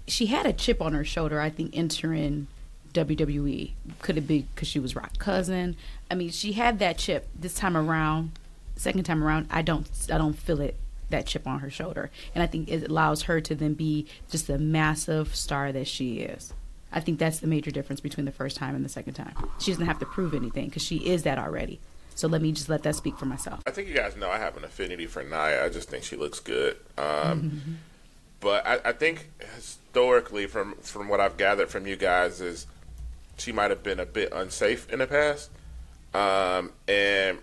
she had a chip on her shoulder. I think entering WWE could it be because she was Rock cousin? I mean, she had that chip this time around. Second time around, I don't I don't feel it that chip on her shoulder, and I think it allows her to then be just the massive star that she is. I think that's the major difference between the first time and the second time. She doesn't have to prove anything because she is that already. So let me just let that speak for myself. I think you guys know I have an affinity for Nia. I just think she looks good. Um, But I, I think historically, from from what I've gathered from you guys, is she might have been a bit unsafe in the past, um, and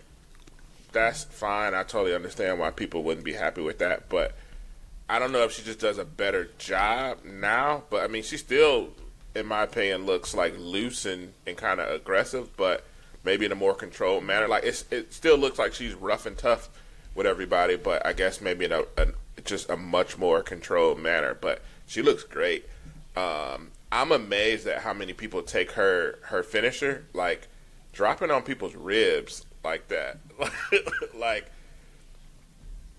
that's fine. I totally understand why people wouldn't be happy with that, but I don't know if she just does a better job now. But I mean, she still, in my opinion, looks like loose and, and kind of aggressive, but maybe in a more controlled manner. Like it's, it still looks like she's rough and tough with everybody, but I guess maybe in a, a just a much more controlled manner. But she looks great. Um, I'm amazed at how many people take her her finisher, like dropping on people's ribs like that, like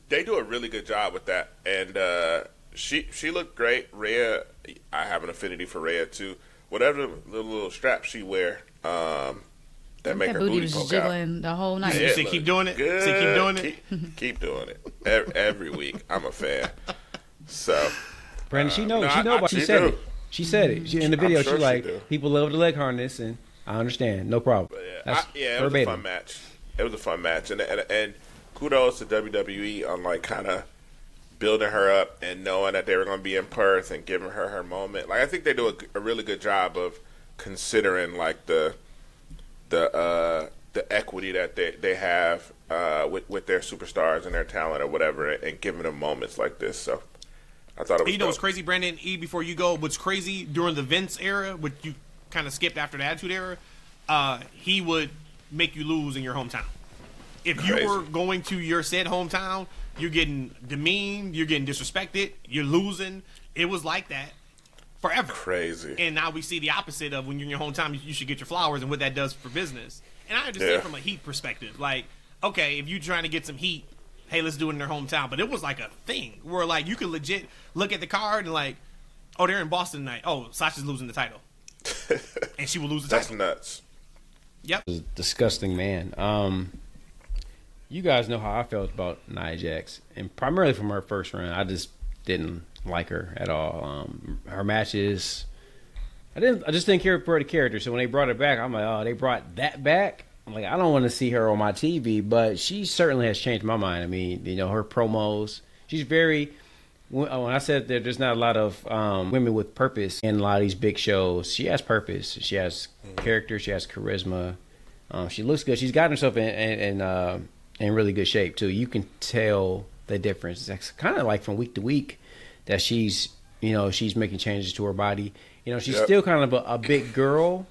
they do a really good job with that. And uh, she she looked great. Rhea, I have an affinity for Rhea too. Whatever the little straps she wear, um, that make that her booty booty was poke out. jiggling the whole night. You say keep doing it? Good. Say keep doing it? Keep, keep doing it every, every week. I'm a fan. So Brandon, she knows. no, she I- know about. She she said do. it. She said it she, in the video. sure she she like do. people love the leg harness, and I understand, no problem. But yeah, That's I, yeah, it was a fun match. It was a fun match, and and, and kudos to WWE on like kind of building her up and knowing that they were going to be in Perth and giving her her moment. Like I think they do a, a really good job of considering like the the uh, the equity that they they have uh, with with their superstars and their talent or whatever, and giving them moments like this. So I thought it was. You know what's crazy, Brandon? E, before you go, what's crazy during the Vince era, which you kind of skipped after the Attitude era, uh, he would make you lose in your hometown. If you were going to your said hometown, you're getting demeaned, you're getting disrespected, you're losing. It was like that forever. Crazy. And now we see the opposite of when you're in your hometown, you should get your flowers and what that does for business. And I understand Yeah. from a heat perspective. Like, okay, if you're trying to get some heat, hey, let's do it in their hometown. But it was like a thing where like you could legit look at the card and like, oh, they're in Boston tonight. Oh, Sasha's losing the title. and she will lose the That's title. That's nuts. Yep. disgusting man. Um, you guys know how I felt about Nia Jax, and primarily from her first run, I just didn't like her at all. Um, her matches, I didn't. I just didn't care for the character. So when they brought her back, I'm like, oh, they brought that back. I'm like, I don't want to see her on my TV, but she certainly has changed my mind. I mean, you know, her promos. She's very. When uh, I said that there's not a lot of um, women with purpose in a lot of these big shows, she has purpose. She has character. She has charisma. Um, she looks good. She's gotten herself in in, in, uh, in really good shape too. You can tell the difference. It's kind of like from week to week that she's you know she's making changes to her body. You know she's Yep. still kind of a, a big girl,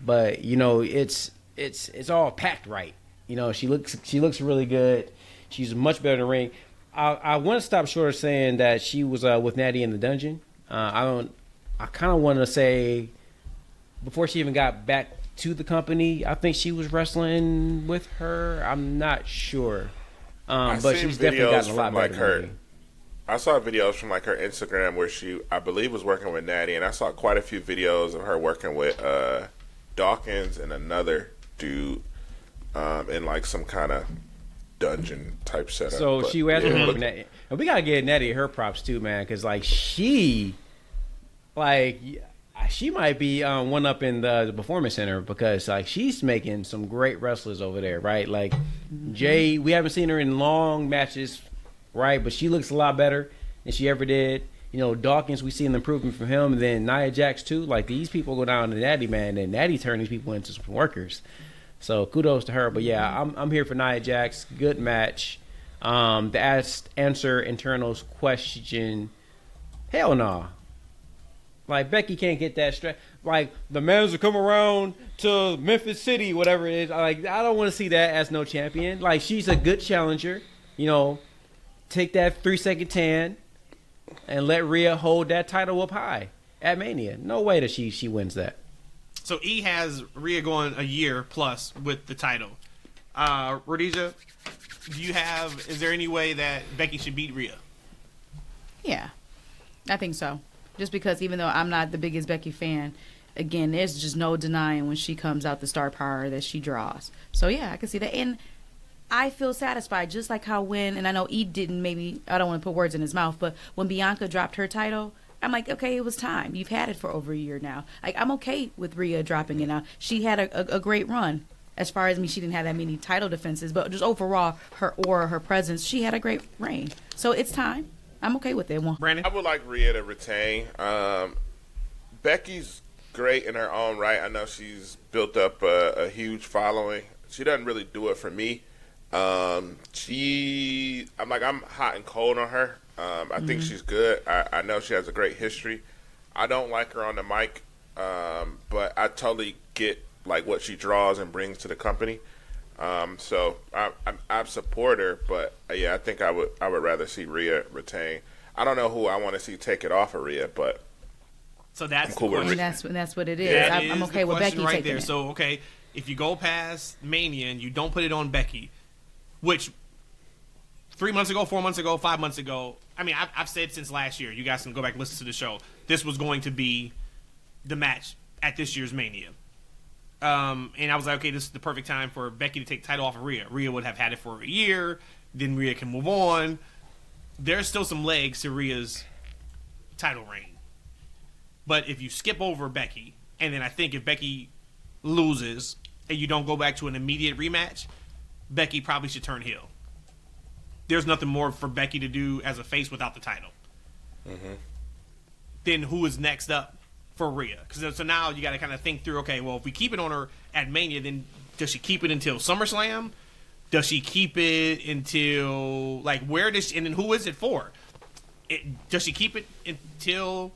but you know it's it's it's all packed right. You know she looks she looks really good. She's much better in the ring. I, I want to stop short of saying that she was uh, with Natty in the dungeon. Uh, I don't. I kind of want to say before she even got back to the company, I think she was wrestling with her. I'm not sure, um, but she's definitely gotten a lot from, better. like, her- I saw videos from like her Instagram where she, I believe, was working with Natty, and I saw quite a few videos of her working with uh, Dawkins and another dude um, in like some kind of dungeon type setup. So But, she was yeah, look- Natty, and we gotta give Natty her props too, man, because like she, like she might be um, one up in the, the performance center because like she's making some great wrestlers over there, right? Like Jay, we haven't seen her in long matches, right? But she looks a lot better than she ever did. You know, Dawkins, we see an improvement from him. And then Nia Jax too. Like these people go down to Natty, man, and Natty turn these people into some workers. So kudos to her. But yeah, I'm I'm here for Nia Jax. Good match. Um, the ask, answer Eternal's question. Hell no. Like Becky can't get that straight. Like the manager come around to Memphis City, whatever it is. Like I don't want to see that as no champion. Like she's a good challenger. You know, take that three second tan and let Rhea hold that title up high at Mania. No way that she she wins that. So E has Rhea going a year plus with the title. Uh, Rhodesia, do you have? Is there any way that Becky should beat Rhea? Yeah, I think so. Just because even though I'm not the biggest Becky fan, again, there's just no denying when she comes out the star power that she draws. So yeah, I can see that, and I feel satisfied. Just like how when, and I know E didn't maybe I don't want to put words in his mouth, but when Bianca dropped her title. I'm like, okay, it was time. You've had it for over a year now. Like, I'm okay with Rhea dropping it now. She had a, a, a great run. As far as me, she didn't have that many title defenses, but just overall, her aura, her presence, she had a great reign. So it's time. I'm okay with that One. Brandon, I would like Rhea to retain. Um, Becky's great in her own right. I know she's built up a, a huge following. She doesn't really do it for me. Um, she, I'm like, I'm hot and cold on her. Um, I think she's good. I, I know she has a great history. I don't like her on the mic, um, but I totally get like what she draws and brings to the company. Um, so I, I, I support her, but uh, yeah, I think I would I would rather see Rhea retain. I don't know who I want to see take it off of Rhea, but so that's I'm cool the with And question. that's that's what it is. That I'm, I'm okay the with Becky right taking there. it. So okay, if you go past Mania and you don't put it on Becky, which three months ago, four months ago, five months ago, I mean, I've, I've said since last year. You guys can go back and listen to the show. This was going to be the match at this year's Mania. Um, and I was like, okay, this is the perfect time for Becky to take the title off of Rhea. Rhea would have had it for a year, then Rhea can move on. There's still some legs to Rhea's title reign. But if you skip over Becky, and then I think if Becky loses and you don't go back to an immediate rematch, Becky probably should turn heel. There's nothing more for Becky to do as a face without the title. Then who is next up for Rhea? Because so now you got to kind of think through. Okay, well if we keep it on her at Mania, then does she keep it until SummerSlam? Does she keep it until like where does she, and then who is it for? It, does she keep it until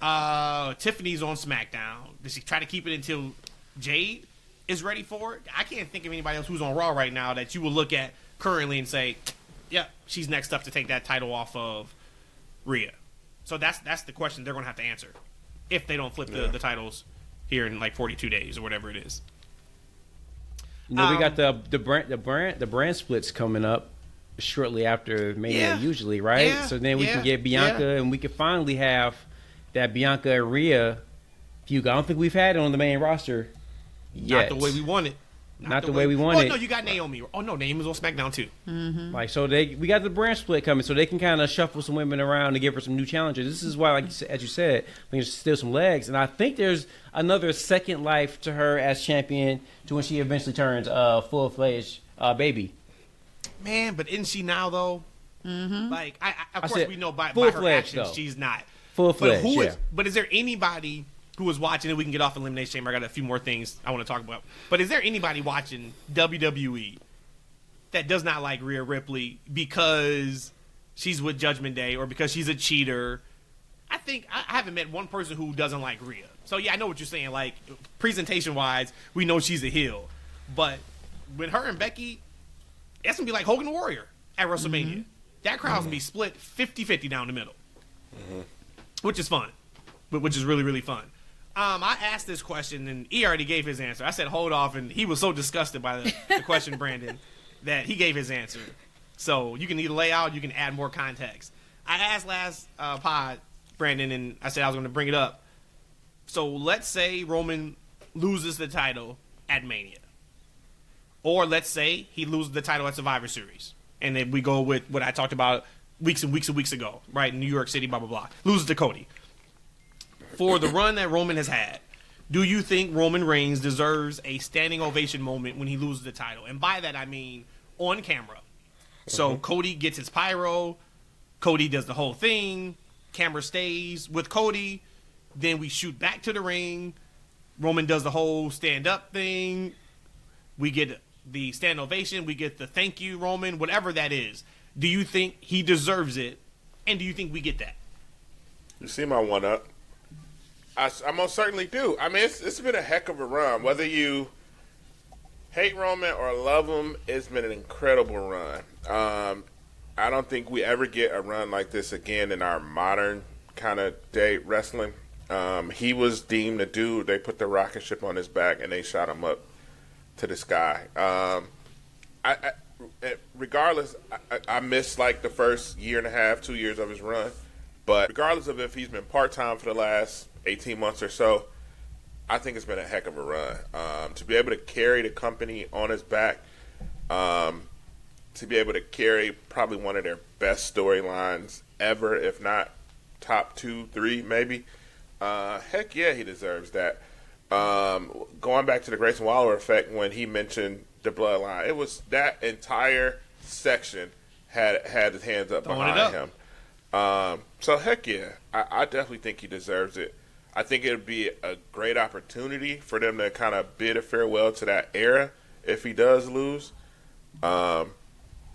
uh, Tiffany's on SmackDown? Does she try to keep it until Jade is ready for it? I can't think of anybody else who's on Raw right now that you will look at currently and say, "Yep, she's next up to take that title off of Rhea." So that's that's the question they're going to have to answer if they don't flip the, Yeah. the titles here in like 42 days or whatever it is. You know, we Um, got the the brand the brand the brand splits coming up shortly after Mania, Yeah. usually, right? Yeah. So then we Yeah. can get Bianca, and we can finally have that Bianca and Rhea feud. I don't think we've had it on the main roster yet. Not the way we want it. Not the way we want oh, it. no, you got Naomi. Oh no, Naomi's on SmackDown too. Like so, they we got the brand split coming, so they can kind of shuffle some women around to give her some new challenges. This is why, like as you said, we can steal some legs, and I think there's another second life to her as champion to when she eventually turns uh, full fledged uh, baby. Man, but isn't she now though? Mm-hmm. Like, I, I of I course said we know by, by her actions though. she's not. Full fledged. But who is? yeah. But is there anybody who is watching? And we can get off Elimination Chamber. I got a few more things I want to talk about. But is there anybody watching WWE that does not like Rhea Ripley because she's with Judgment Day or because she's a cheater? I think I haven't met one person who doesn't like Rhea. So yeah, I know what you're saying. Like presentation wise, we know she's a heel, but when her and Becky, it's gonna be like Hogan Warrior at mm-hmm. WrestleMania. That crowd's gonna be split 50-50 down the middle, mm-hmm. which is fun, but which is really really fun. Um, I asked this question and he already gave his answer. I said hold off, and he was so disgusted by the, the question, Brandon, that he gave his answer. So you can either lay out, you can add more context. I asked last uh, pod, Brandon, and I said I was going to bring it up. So let's say Roman loses the title at Mania. Or let's say he loses the title at Survivor Series. And then we go with what I talked about weeks and weeks and weeks ago, right? In New York City, blah, blah, blah. Loses to Cody. For the run that Roman has had, do you think Roman Reigns deserves a standing ovation moment when he loses the title? And by that, I mean on camera. So mm-hmm. Cody gets his pyro. Cody does the whole thing. Camera stays with Cody. Then we shoot back to the ring. Roman does the whole stand up thing. We get the stand ovation. We get the thank you, Roman, whatever that is. Do you think he deserves it? And do you think we get that? You see my one up. I, I most certainly do. I mean, it's, it's been a heck of a run. Whether you hate Roman or love him, it's been an incredible run. Um, I don't think we ever get a run like this again in our modern kind of day wrestling. Um, he was deemed a dude. They put the rocket ship on his back and they shot him up to the sky. Um, I, I, eh, regardless, I I missed like the first year and a half, two years of his run. But regardless of if he's been part time for the last 18 months or so, I think it's been a heck of a run. Um, to be able to carry the company on his back, um, to be able to carry probably one of their best storylines ever, if not top two, three, maybe. Uh, heck yeah, he deserves that. Um, going back to the Grayson Waller effect when he mentioned the bloodline, it was that entire section had had his hands up Throwing behind up. him. Um, so heck yeah, I, I definitely think he deserves it. I think it would be a great opportunity for them to kind of bid a farewell to that era if he does lose. Um,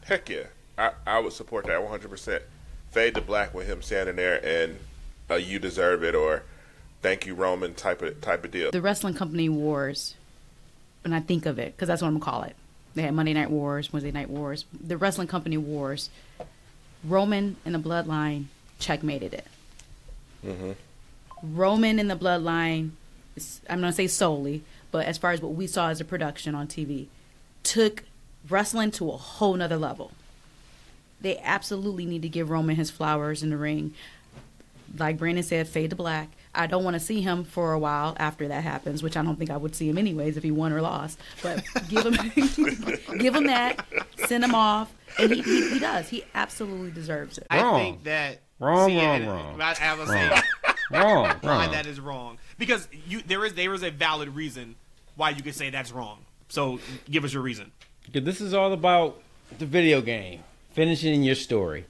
heck yeah, I, I would support that 100%. Fade to black with him standing there and uh, you deserve it or thank you Roman type of type of deal. the wrestling company wars when i think of it because that's what i'm gonna call it they had monday night wars wednesday night wars the wrestling company wars roman and the bloodline checkmated it roman in the bloodline i'm not gonna say solely but as far as what we saw as a production on tv took wrestling to a whole nother level they absolutely need to give roman his flowers in the ring like Brandon said, fade to black. I don't want to see him for a while after that happens, which I don't think I would see him anyways if he won or lost. But give him, give him that, send him off, and he, he, he does. He absolutely deserves it. I think that Wrong, See, wrong, and- wrong. I, I was saying, wrong. why wrong. that is wrong. Because you there is there is a valid reason why you could say that's wrong. So give us your reason. Because this is all about the video game, finishing your story.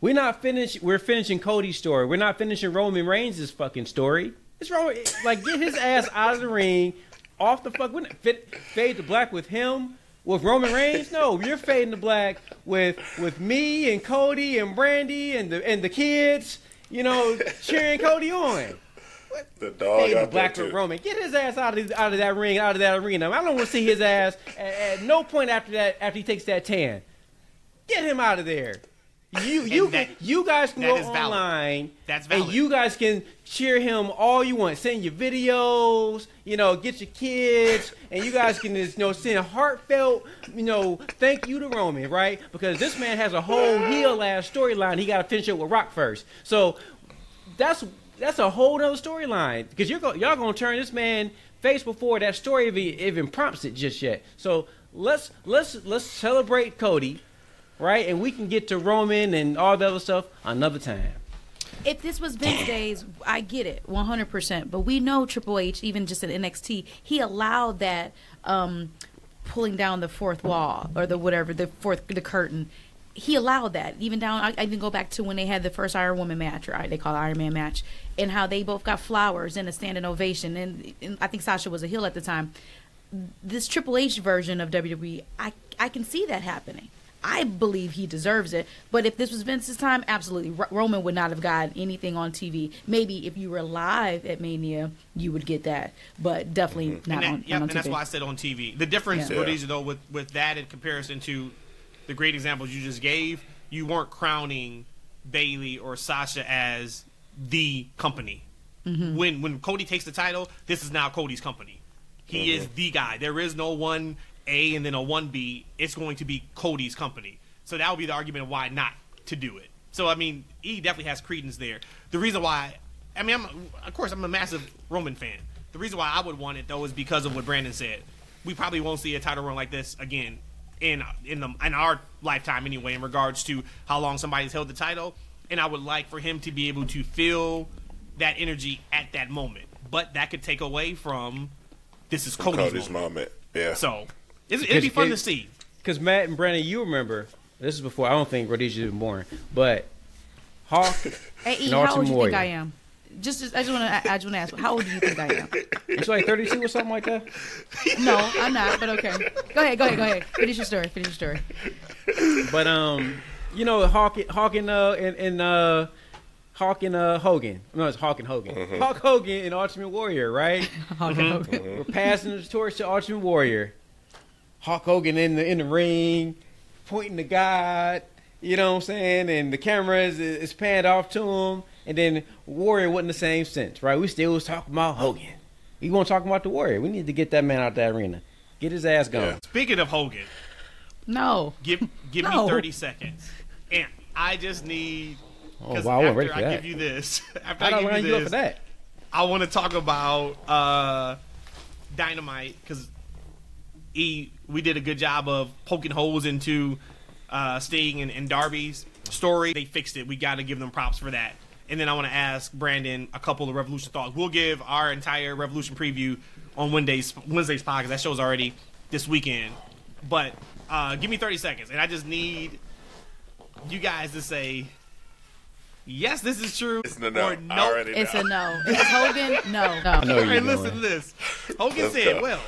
We're not finished. We're finishing Cody's story. We're not finishing Roman Reigns' fucking story. It's wrong. Like, get his ass out of the ring, off the fuck. We're not fit, fade to black with him, with Roman Reigns. No, you're fading to black with with me and Cody and Brandy and the and the kids. You know, cheering Cody on. What? The dog Fade to out there black too. Roman. Get his ass out of out of that ring, out of that arena. I don't want to see his ass at, at no point after that. After he takes that tan, get him out of there. You you that- you guys can go is valid. online. That's And you guys can cheer him all you want. Send your videos. You know, get your kids, and you guys can just you know send a heartfelt you know thank you to Roman, right? Because this man has a whole heel ass storyline. He got to finish it with Rock first. So that's that's a whole nother storyline because you're go, y'all gonna turn this man face before that story even, even prompts it just yet. So let's let's let's celebrate Cody, right? And we can get to Roman and all the other stuff another time. if this was Vince days, I get it, one hundred percent. But we know Triple H, even just in NXT, he allowed that um, pulling down the fourth wall or the whatever the fourth the curtain. He allowed that even down. I, I even go back to when they had the first Iron Woman match, or they call it Iron Man match, and how they both got flowers and a standing ovation. And, and I think Sasha was a heel at the time. This Triple H version of WWE, I I can see that happening. I believe he deserves it. But if this was Vince's time, absolutely, Ro- Roman would not have gotten anything on TV. Maybe if you were live at Mania, you would get that, but definitely not and that, on, yep, on and TV. that's why I said on TV. The difference, Yeah. Rhodesia, though, with with that in comparison to the great examples you just gave, you weren't crowning Bayley or Sasha as the company. Mm-hmm. When when Cody takes the title, this is now Cody's company. He is the guy. There is no one A and then a one B. It's going to be Cody's company. So that would be the argument of why not to do it. So I mean, E definitely has credence there. The reason why, I mean, I'm of course I'm a massive Roman fan. The reason why I would want it though is because of what Brandon said. We probably won't see a title run like this again in in the in our lifetime anyway. In regards to how long somebody's held the title, and I would like for him to be able to feel that energy at that moment. But that could take away from this is Cody's, Cody's moment. moment. Yeah. So it's, it'd be fun it- to see. Because Matt and Brandon, you remember this is before I don't think Rhodesia was born, but Hawk. Hey, E, and how Ultimate old do you think I am? Just, just I just want to, I just want to ask, how old do you think I am? It's like 32 or something like that. No, I'm not, but okay. Go ahead, go ahead, go ahead. Finish your story. Finish your story. But um, you know, Hawk, Hawk and uh, and, and uh, Hawk and uh, Hogan. No, it's Hawk and Hogan. Hawk Hogan and Ultimate Warrior, right? Hulk Hogan. We're passing the torch to Ultimate Warrior. Hawk Hogan in the in the ring, pointing to God. You know what I'm saying? And the camera is, is panned off to him. And then Warrior wasn't the same sense, right? We still was talking about Hogan. We want to talk about the Warrior. We need to get that man out that arena. Get his ass gone. Yeah. Speaking of Hogan, No. give give No. me thirty seconds, and I just need. Oh, 'cause wow, I wasn't after ready for I that. give you this, after I I give you you this, for that. I want to talk about uh, Dynamite because he we did a good job of poking holes into uh, Sting and, and Darby's story. They fixed it. We got to give them props for that. And then I want to ask Brandon a couple of Revolution thoughts. We'll give our entire Revolution preview on Wednesday's Wednesday's podcast. That show's already this weekend. But uh, give me 30 seconds, and I just need you guys to say yes, this is true, It's a no. or no, It's know. a no. If it's Hogan, no. I know all you're listen to this. Hogan Let's said, go. well,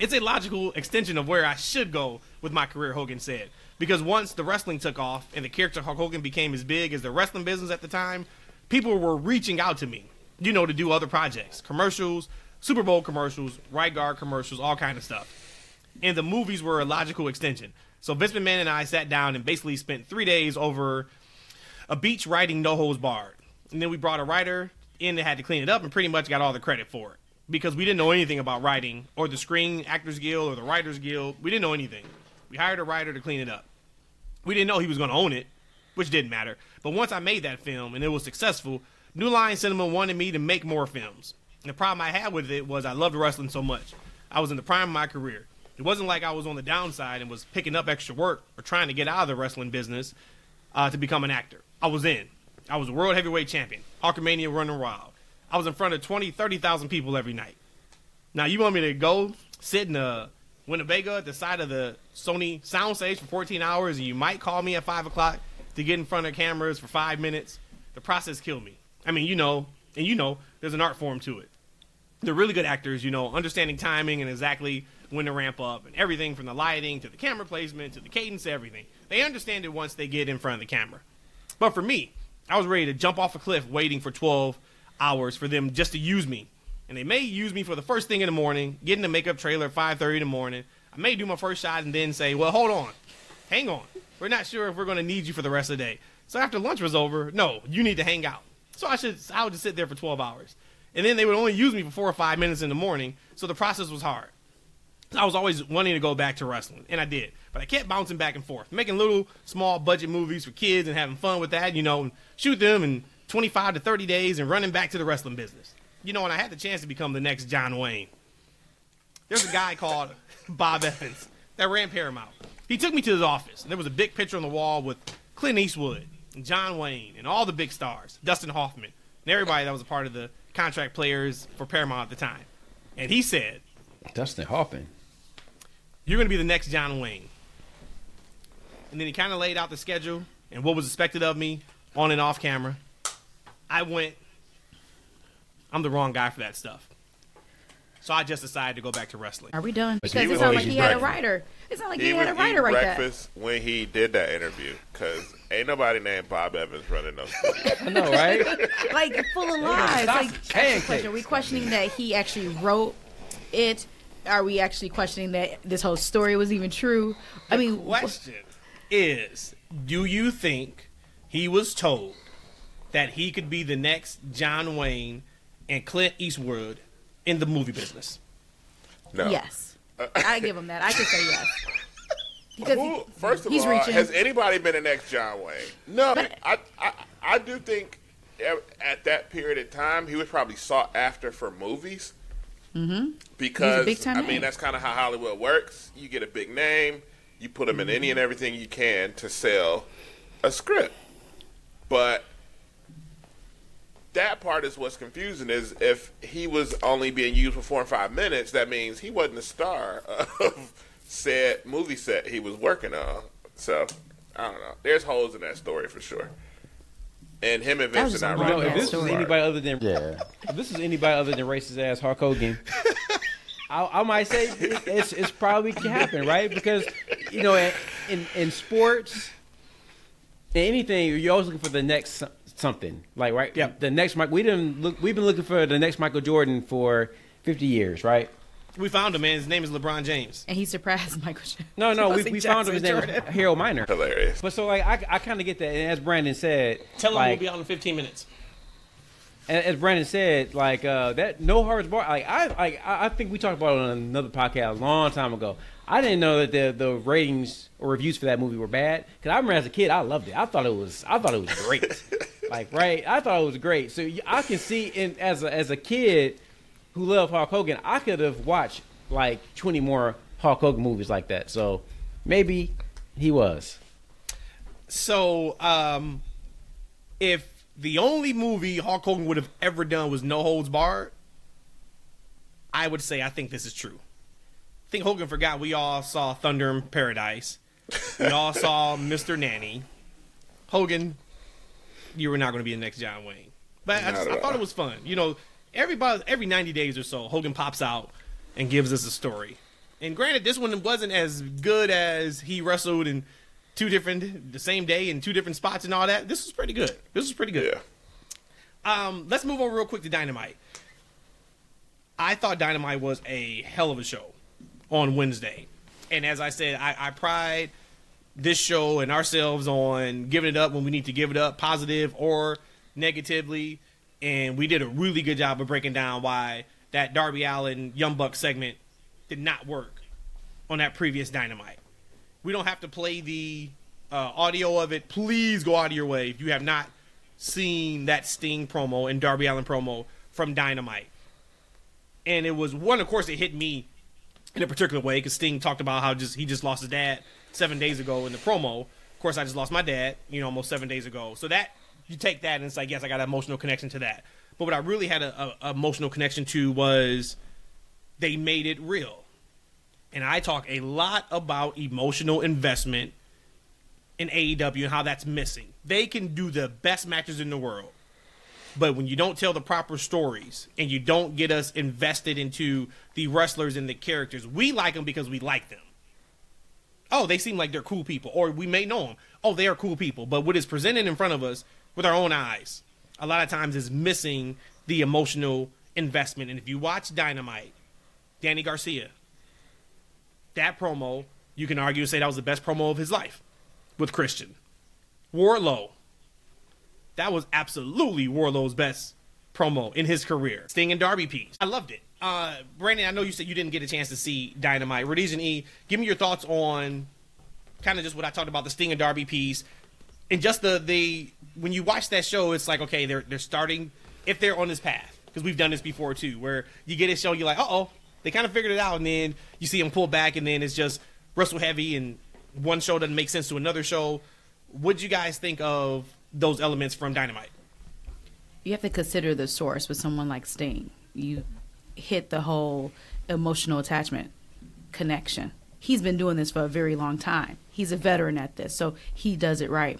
it's a logical extension of where I should go with my career, Hogan said. Because once the wrestling took off and the character Hulk Hogan became as big as the wrestling business at the time, people were reaching out to me, you know, to do other projects, commercials, Super Bowl commercials, right guard commercials, all kind of stuff. And the movies were a logical extension. So Vince McMahon and I sat down and basically spent three days over a beach writing No Holds Barred. And then we brought a writer in that had to clean it up and pretty much got all the credit for it. Because we didn't know anything about writing or the Screen Actors Guild or the Writers Guild. We didn't know anything. We hired a writer to clean it up. We didn't know he was going to own it, which didn't matter. But once I made that film and it was successful, New Line Cinema wanted me to make more films. And the problem I had with it was I loved wrestling so much. I was in the prime of my career. It wasn't like I was on the downside and was picking up extra work or trying to get out of the wrestling business uh, to become an actor. I was in. I was a world heavyweight champion. Hulkamania running wild. I was in front of 20, 30,000 people every night. Now you want me to go sit in a Winnebago at the side of the Sony soundstage for 14 hours, and you might call me at five o'clock to get in front of cameras for five minutes. The process killed me. I mean, you know, and you know, there's an art form to it. They're really good actors, you know, understanding timing and exactly when to ramp up and everything from the lighting to the camera placement to the cadence, everything. They understand it once they get in front of the camera. But for me, I was ready to jump off a cliff waiting for 12 hours for them just to use me and they may use me for the first thing in the morning, get in the makeup trailer at 5.30 in the morning. I may do my first shot and then say, well, hold on. Hang on. We're not sure if we're going to need you for the rest of the day. So after lunch was over, no, you need to hang out. So I should, I would just sit there for 12 hours. And then they would only use me for four or five minutes in the morning. So the process was hard. I was always wanting to go back to wrestling, and I did. But I kept bouncing back and forth, making little small budget movies for kids and having fun with that, you know, and shoot them in 25 to 30 days and running back to the wrestling business you know, and I had the chance to become the next John Wayne. There's a guy called Bob Evans that ran Paramount. He took me to his office, and there was a big picture on the wall with Clint Eastwood and John Wayne and all the big stars, Dustin Hoffman, and everybody that was a part of the contract players for Paramount at the time. And he said, Dustin Hoffman, you're going to be the next John Wayne. And then he kind of laid out the schedule and what was expected of me on and off camera. I went I'm the wrong guy for that stuff. So I just decided to go back to wrestling. Are we done? Because he it was sounded like he had a writer. It sounded like he, He had a writer right there. breakfast when he did that interview because ain't nobody named Bob Evans running no studio. I know, right? Like full of lies. Stop Like, pancakes. question, are we questioning that he actually wrote it? Are we actually questioning that this whole story was even true? I mean, wh- Question is, do you think he was told that he could be the next John Wayne and Clint Eastwood in the movie business? No. yes, I give him that. I can say yes. Because Who, he- first of he's all, reaching. has anybody been the next John Wayne? No, But- I, I, I do think at that period of time he was probably sought after for movies. Mm-hmm. Because big-time I name. mean that's kind of how Hollywood works. You get a big name, you put him in any and everything you can to sell a script. But that part is what's confusing is if he was only being used for four or five minutes, that means he wasn't the star of said movie set he was working on. So I don't know. There's holes in that story for sure. And him and That was Vince are a not You right. if this was anybody other than Yeah. if this is anybody other than racist ass Hulk Hogan, I, I might say it's it's probably can happen, right? Because you know, in in, in sports, in anything, you're always looking for the next so- something, like right? Yep. The next Mike. We didn't look. We've been looking for the next Michael Jordan for 50 years, right? We found him, man. His name is LeBron James. and he surprised Michael. Jackson. No, no, we, we found him. His name is Jordan. Harold Miner. Hilarious. But so like I, I kind of get that, and as Brandon said, Tell him like, we'll be on in 15 minutes. As Brandon said, like uh, that no hard bar. Like I, like I I think we talked about it on another podcast a long time ago. I didn't know that the the ratings or reviews for that movie were bad because I remember as a kid I loved it. I thought it was I thought it was great. like right, I thought it was great. So I can see in as a, as a kid who loved Hulk Hogan, I could have watched like twenty more Hulk Hogan movies like that. So maybe he was. So, um, if the only movie Hulk Hogan would have ever done was No Holds Barred, I would say I think this is true. I think Hogan forgot we all saw Thunder in Paradise. We all saw Mr. Nanny. Hogan, you were not going to be the next John Wayne. But I, just, I thought it was fun. You know, everybody every 90 days or so, Hogan pops out and gives us a story. And granted, this one wasn't as good as he wrestled in two different, the same day in two different spots and all that. This was pretty good. This was pretty good. Yeah. Um, let's move on real quick to Dynamite. I thought Dynamite was a hell of a show on Wednesday. And as I said, I, I pride this show and ourselves on giving it up when we need to give it up, positive or negatively. And we did a really good job of breaking down why that Darby Allin Young Buck segment did not work on that previous Dynamite. We don't have to play the uh, audio of it. Please go out of your way if you have not seen that Sting promo and Darby Allin promo from Dynamite. And it was one, of course, it hit me in a particular way because Sting talked about how just he just lost his dad seven days ago in the promo. Of course, I just lost my dad, you know, almost seven days ago. So that you take that and it's like, yes, I got an emotional connection to that. But what I really had a, a, a emotional connection to was they made it real. And I talk a lot about emotional investment in AEW and how that's missing. They can do the best matches in the world. But when you don't tell the proper stories and you don't get us invested into the wrestlers and the characters, we like them because we like them. Oh, they seem like they're cool people, or we may know them. Oh, they are cool people. But what is presented in front of us with our own eyes, a lot of times is missing the emotional investment. And if you watch Dynamite, Danny Garcia, that promo, you can argue and say that was the best promo of his life with Christian. Wardlow, that was absolutely Wardlow's best promo in his career. Sting and Darby piece. I loved it. Uh, Brandon, I know you said you didn't get a chance to see Dynamite. Rhodesia and E, give me your thoughts on kind of just what I talked about the Sting and Darby piece, and just the the when you watch that show, it's like okay, they're they're starting if they're on this path because we've done this before too, where you get a show, you're like, uh oh, they kind of figured it out, and then you see them pull back, and then it's just wrestle heavy, and one show doesn't make sense to another show. What do you guys think of those elements from Dynamite? You have to consider the source with someone like Sting. You hit the whole emotional attachment connection. He's been doing this for a very long time. He's a veteran at this, so he does it right.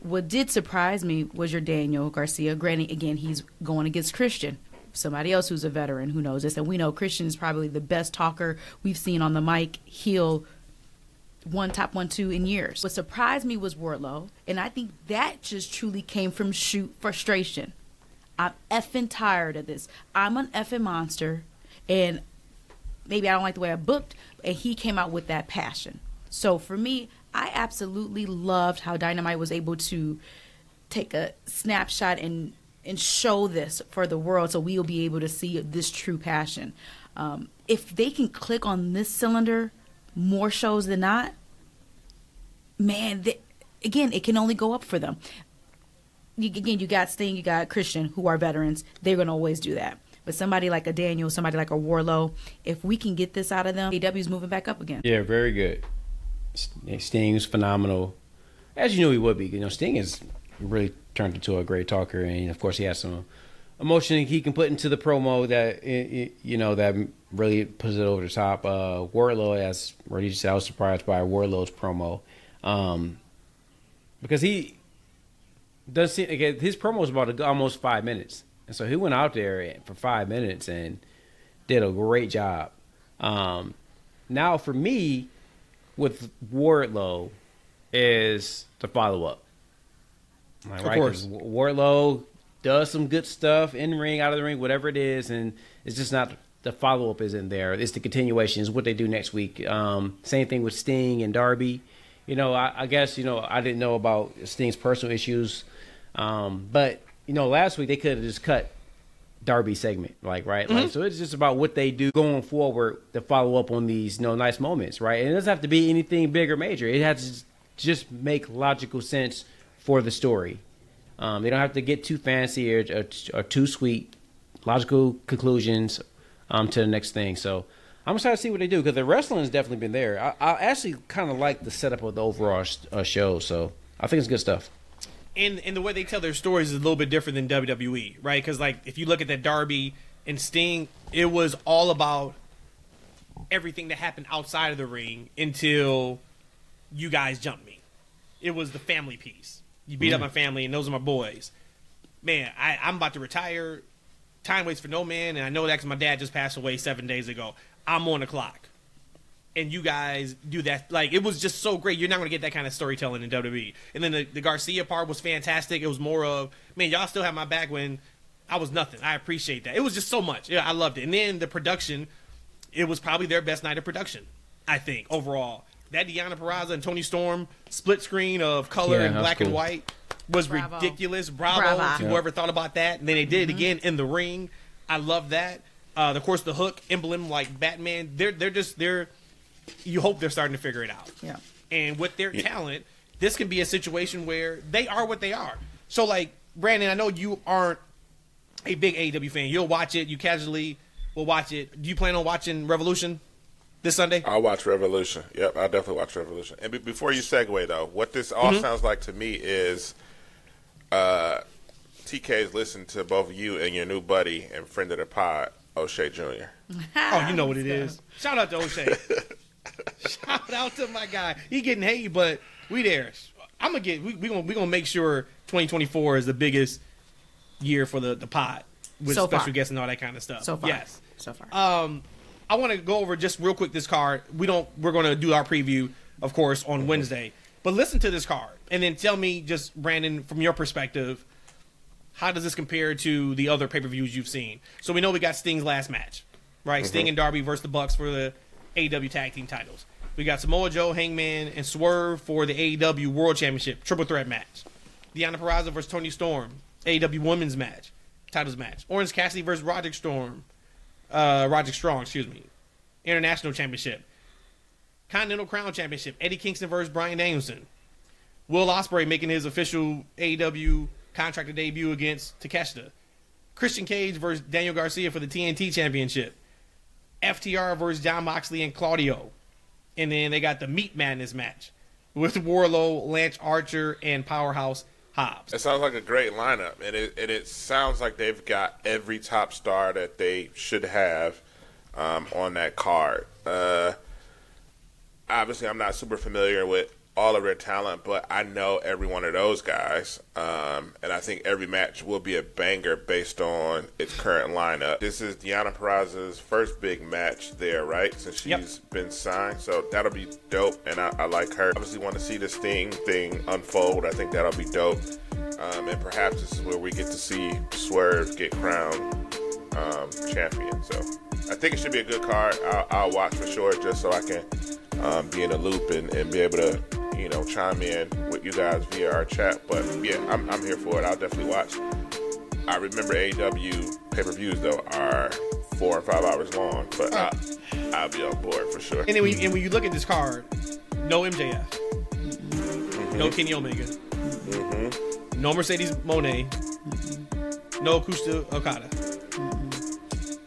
What did surprise me was your Daniel Garcia. Granted, again, he's going against Christian, somebody else who's a veteran who knows this, and we know Christian is probably the best talker we've seen on the mic. He'll one top one two in years. What surprised me was Wardlow, and I think that just truly came from shoot frustration. I'm effing tired of this. I'm an effing monster, and maybe I don't like the way I booked, and he came out with that passion. So for me, I absolutely loved how Dynamite was able to take a snapshot and and show this for the world, so we'll be able to see this true passion. Um, if they can click on this cylinder more shows than not, man, they, again, it can only go up for them. You, again, you got Sting, you got Christian, who are veterans. They're going to always do that. But somebody like a Daniel, somebody like a Wardlow, if we can get this out of them, AEW's moving back up again. Yeah, very good. Sting's phenomenal, as you knew he would be. You know, Sting has really turned into a great talker, and of course, he has some emotion he can put into the promo that you know that really puts it over the top. Uh, Wardlow, as Roddy said, I was surprised by Wardlow's promo um, because he does see again his promo was about almost five minutes, and so he went out there for five minutes and did a great job. Um, now for me, with Wardlow, is the follow up. Like, of right? course, Wardlow does some good stuff in ring, out of the ring, whatever it is, and it's just not the follow up isn't there. It's the continuation. Is what they do next week. Um, same thing with Sting and Darby. You know, I, I, guess you know I didn't know about Sting's personal issues, um, but you know, last week they could have just cut Darby segment, like right, mm-hmm. like so it's just about what they do going forward to follow up on these you know nice moments, right? And it doesn't have to be anything big or major. It has to just make logical sense for the story. Um, they don't have to get too fancy or, or, or too sweet. Logical conclusions um, to the next thing. So I'm excited to try to see what they do because the wrestling has definitely been there. I, I actually kind of like the setup of the overall sh- uh, show. So I think it's good stuff. And and the way they tell their stories is a little bit different than WWE, right? Because like if you look at that Darby and Sting, it was all about everything that happened outside of the ring until you guys jumped me. It was the family piece. You beat up my family, and those are my boys. Man, I, I'm about to retire. Time waits for no man, and I know that because my dad just passed away seven days ago. I'm on the clock, and you guys do that. Like it was just so great. You're not going to get that kind of storytelling in WWE. And then the, the Garcia part was fantastic. It was more of man, y'all still have my back when I was nothing. I appreciate that. It was just so much. Yeah, I loved it. And then the production, it was probably their best night of production. I think overall that Deonna Purrazzo and Toni Storm split screen of color yeah, and black cool. and white was Bravo. ridiculous. Bravo, Bravo. to whoever thought about that. And then they did mm-hmm. it again in the ring. I love that. Uh, of course, the hook emblem like Batman. They're they're just they're. You hope they're starting to figure it out. Yeah. And with their yeah. talent, this can be a situation where they are what they are. So like Brandon, I know you aren't a big AEW fan. You'll watch it. You casually will watch it. Do you plan on watching Revolution? This Sunday? I'll watch Revolution. Yep, I'll definitely watch Revolution. And be- before you segue though, what this all mm-hmm. sounds like to me is uh, TK's listened to both you and your new buddy and friend of the pod, O'Shea Jr. Oh, you know what it is. Shout out to O'Shea. Shout out to my guy. He getting hate, but we there. I'm gonna get. We, we gonna we gonna make sure 2024 is the biggest year for the the pod with So special far. guests and all that kind of stuff. So far. yes. So far. Um, I want to go over just real quick this card. We don't. We're going to do our preview, of course, on Wednesday. But listen to this card, and then tell me, just Brandon, from your perspective, how does this compare to the other pay per views you've seen? So we know we got Sting's last match, right? Sting mm-hmm. and Darby versus the Bucks for the AEW Tag Team titles. We got Samoa Joe, Hangman, and Swerve for the AEW World Championship Triple Threat match. Deonna Purrazzo versus Toni Storm, AEW Women's match, titles match. Orange Cassidy versus Roderick Storm, uh, Roderick Strong, excuse me. International Championship. Continental Crown Championship. Eddie Kingston versus Bryan Danielson. Will Ospreay making his official AEW contracted debut against Takeshita. Christian Cage versus Daniel Garcia for the TNT Championship. FTR versus Jon Moxley and Claudio. And then they got the Meat Madness match with Wardlow, Lance Archer, and Powerhouse Hobbs. It sounds like a great lineup, and it and it sounds like they've got every top star that they should have um, on that card. Uh, obviously, I'm not super familiar with all of their talent, but I know every one of those guys, um, and I think every match will be a banger based on its current lineup. This is Deonna Purrazzo's first big match there, right? Since she's Yep. been signed, so that'll be dope, and I, I like her. Obviously, want to see this thing, thing unfold. I think that'll be dope, um, and perhaps this is where we get to see Swerve get crowned um, champion. So I think it should be a good card. I'll, I'll watch for sure, just so I can um, be in a loop and, and be able to, you know, chime in with you guys via our chat. But yeah, I'm, I'm here for it. I'll definitely watch. I remember AEW pay per views though are four or five hours long, but I, I'll be on board for sure. And then when you, and when you look at this card, no MJF, Mm-hmm. no Kenny Omega, no Mercedes Moné, no Kazuchika Okada.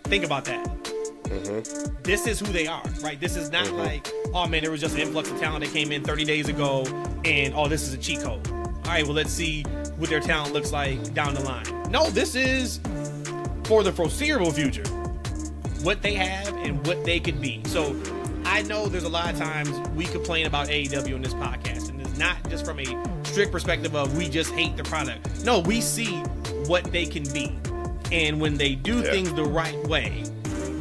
Think about that. Mm-hmm. This is who they are, right? This is not like, oh man, there was just an influx of talent that came in 30 days ago, and oh, this is a cheat code. All right, well, let's see what their talent looks like down the line. No, this is for the foreseeable future what they have and what they could be. So I know there's a lot of times we complain about AEW in this podcast, and it's not just from a strict perspective of we just hate the product. No, we see what they can be. And when they do Yeah. things the right way,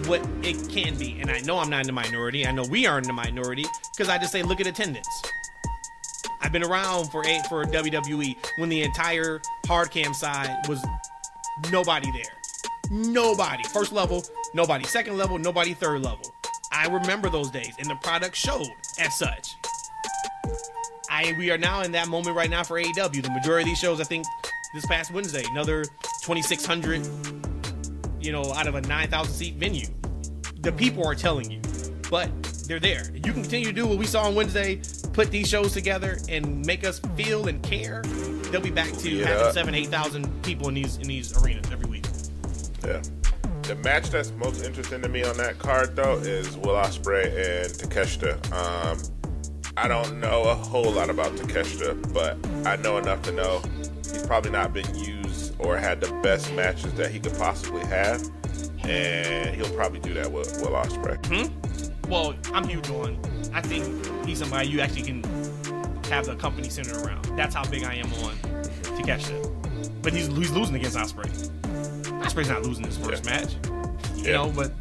what it can be. And I know I'm not in the minority. I know we are in the minority because I just say look at attendance. I've been around for eight for WWE when the entire hard cam side was nobody there. Nobody. First level, nobody. Second level, nobody. Third level. I remember those days, and the product showed as such. I we are now in that moment right now for AEW. The majority of these shows, I think, this past Wednesday, another 2,600, you know, out of a 9,000 seat venue. The people are telling you, but they're there. You can continue to do what we saw on Wednesday, put these shows together, and make us feel and care. They'll be back to Yeah. having seven, eight thousand people in these in these arenas every week. Yeah. The match that's most interesting to me on that card, though, is Will Ospreay and Takeshita. Um, I don't know a whole lot about Takeshita, but I know enough to know he's probably not been used or had the best matches that he could possibly have, and he'll probably do that with Will Ospreay. Hmm? Well, I'm huge on. I think he's somebody you actually can have the company centered around. That's how big I am on to catch Takeshita. But he's, he's losing against Ospreay. Ospreay's not losing his first Yeah. match, you Yeah. know. But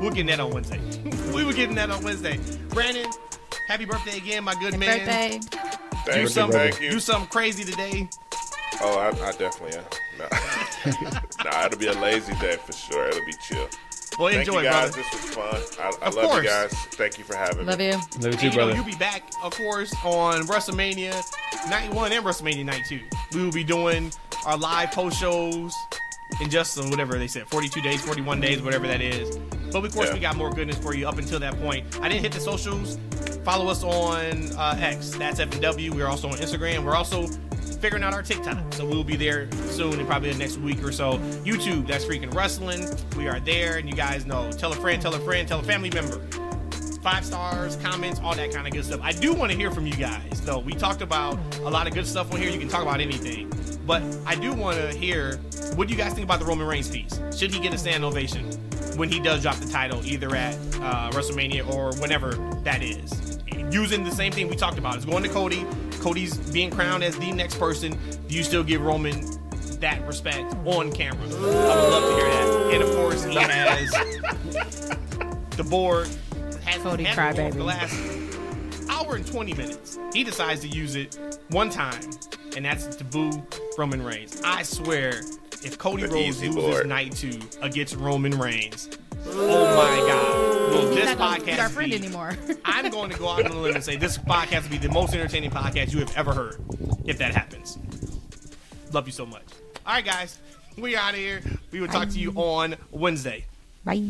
we'll get that on Wednesday. we were getting that on Wednesday. Brandon, happy birthday again, my good man. Birthday. Do Thank you, something, thank you. do something crazy today. Oh, I, I definitely am. No. nah, it'll be a lazy day for sure. It'll be chill. Well, Thank enjoy, you guys. brother. This was fun. I, I Of love course. you guys. Thank you for having Love me. you. Love you And, too, you know, brother. you'll be back, of course, on WrestleMania Night 1 and WrestleMania Night 2. We will be doing our live post shows in just some, whatever they said, 42 days, 41 days, whatever that is. But of course, Yeah. we got more goodness for you up until that point. I didn't hit the socials. Follow us on uh, X. That's FNW. We're also on Instagram. We're also figuring out our TikTok. So we'll be there soon in probably the next week or so. YouTube, that's freaking wrestling. We are there, and you guys know. Tell a friend, tell a friend, tell a family member. five stars, comments, all that kind of good stuff. I do want to hear from you guys, though. We talked about a lot of good stuff on here. You can talk about anything, but I do want to hear what do you guys think about the Roman Reigns piece. Should he get a stand ovation when he does drop the title, either at uh, WrestleMania or whenever that is? Using the same thing we talked about, it's going to Cody. Cody's being crowned as the next person. Do you still give Roman that respect on camera? I would love to hear that. And of course, he has the board has Cody had it for crybaby. the last hour and 20 minutes. He decides to use it one time, and that's to boo Roman Reigns. I swear, if Cody The Rhodes loses board. night two against Roman Reigns, oh my God. This podcast our friend be- anymore. I'm going to go out on a limb and say this podcast will be the most entertaining podcast you have ever heard if that happens. Love you so much. All right, guys. We out of here. We will talk to you on Wednesday. Bye.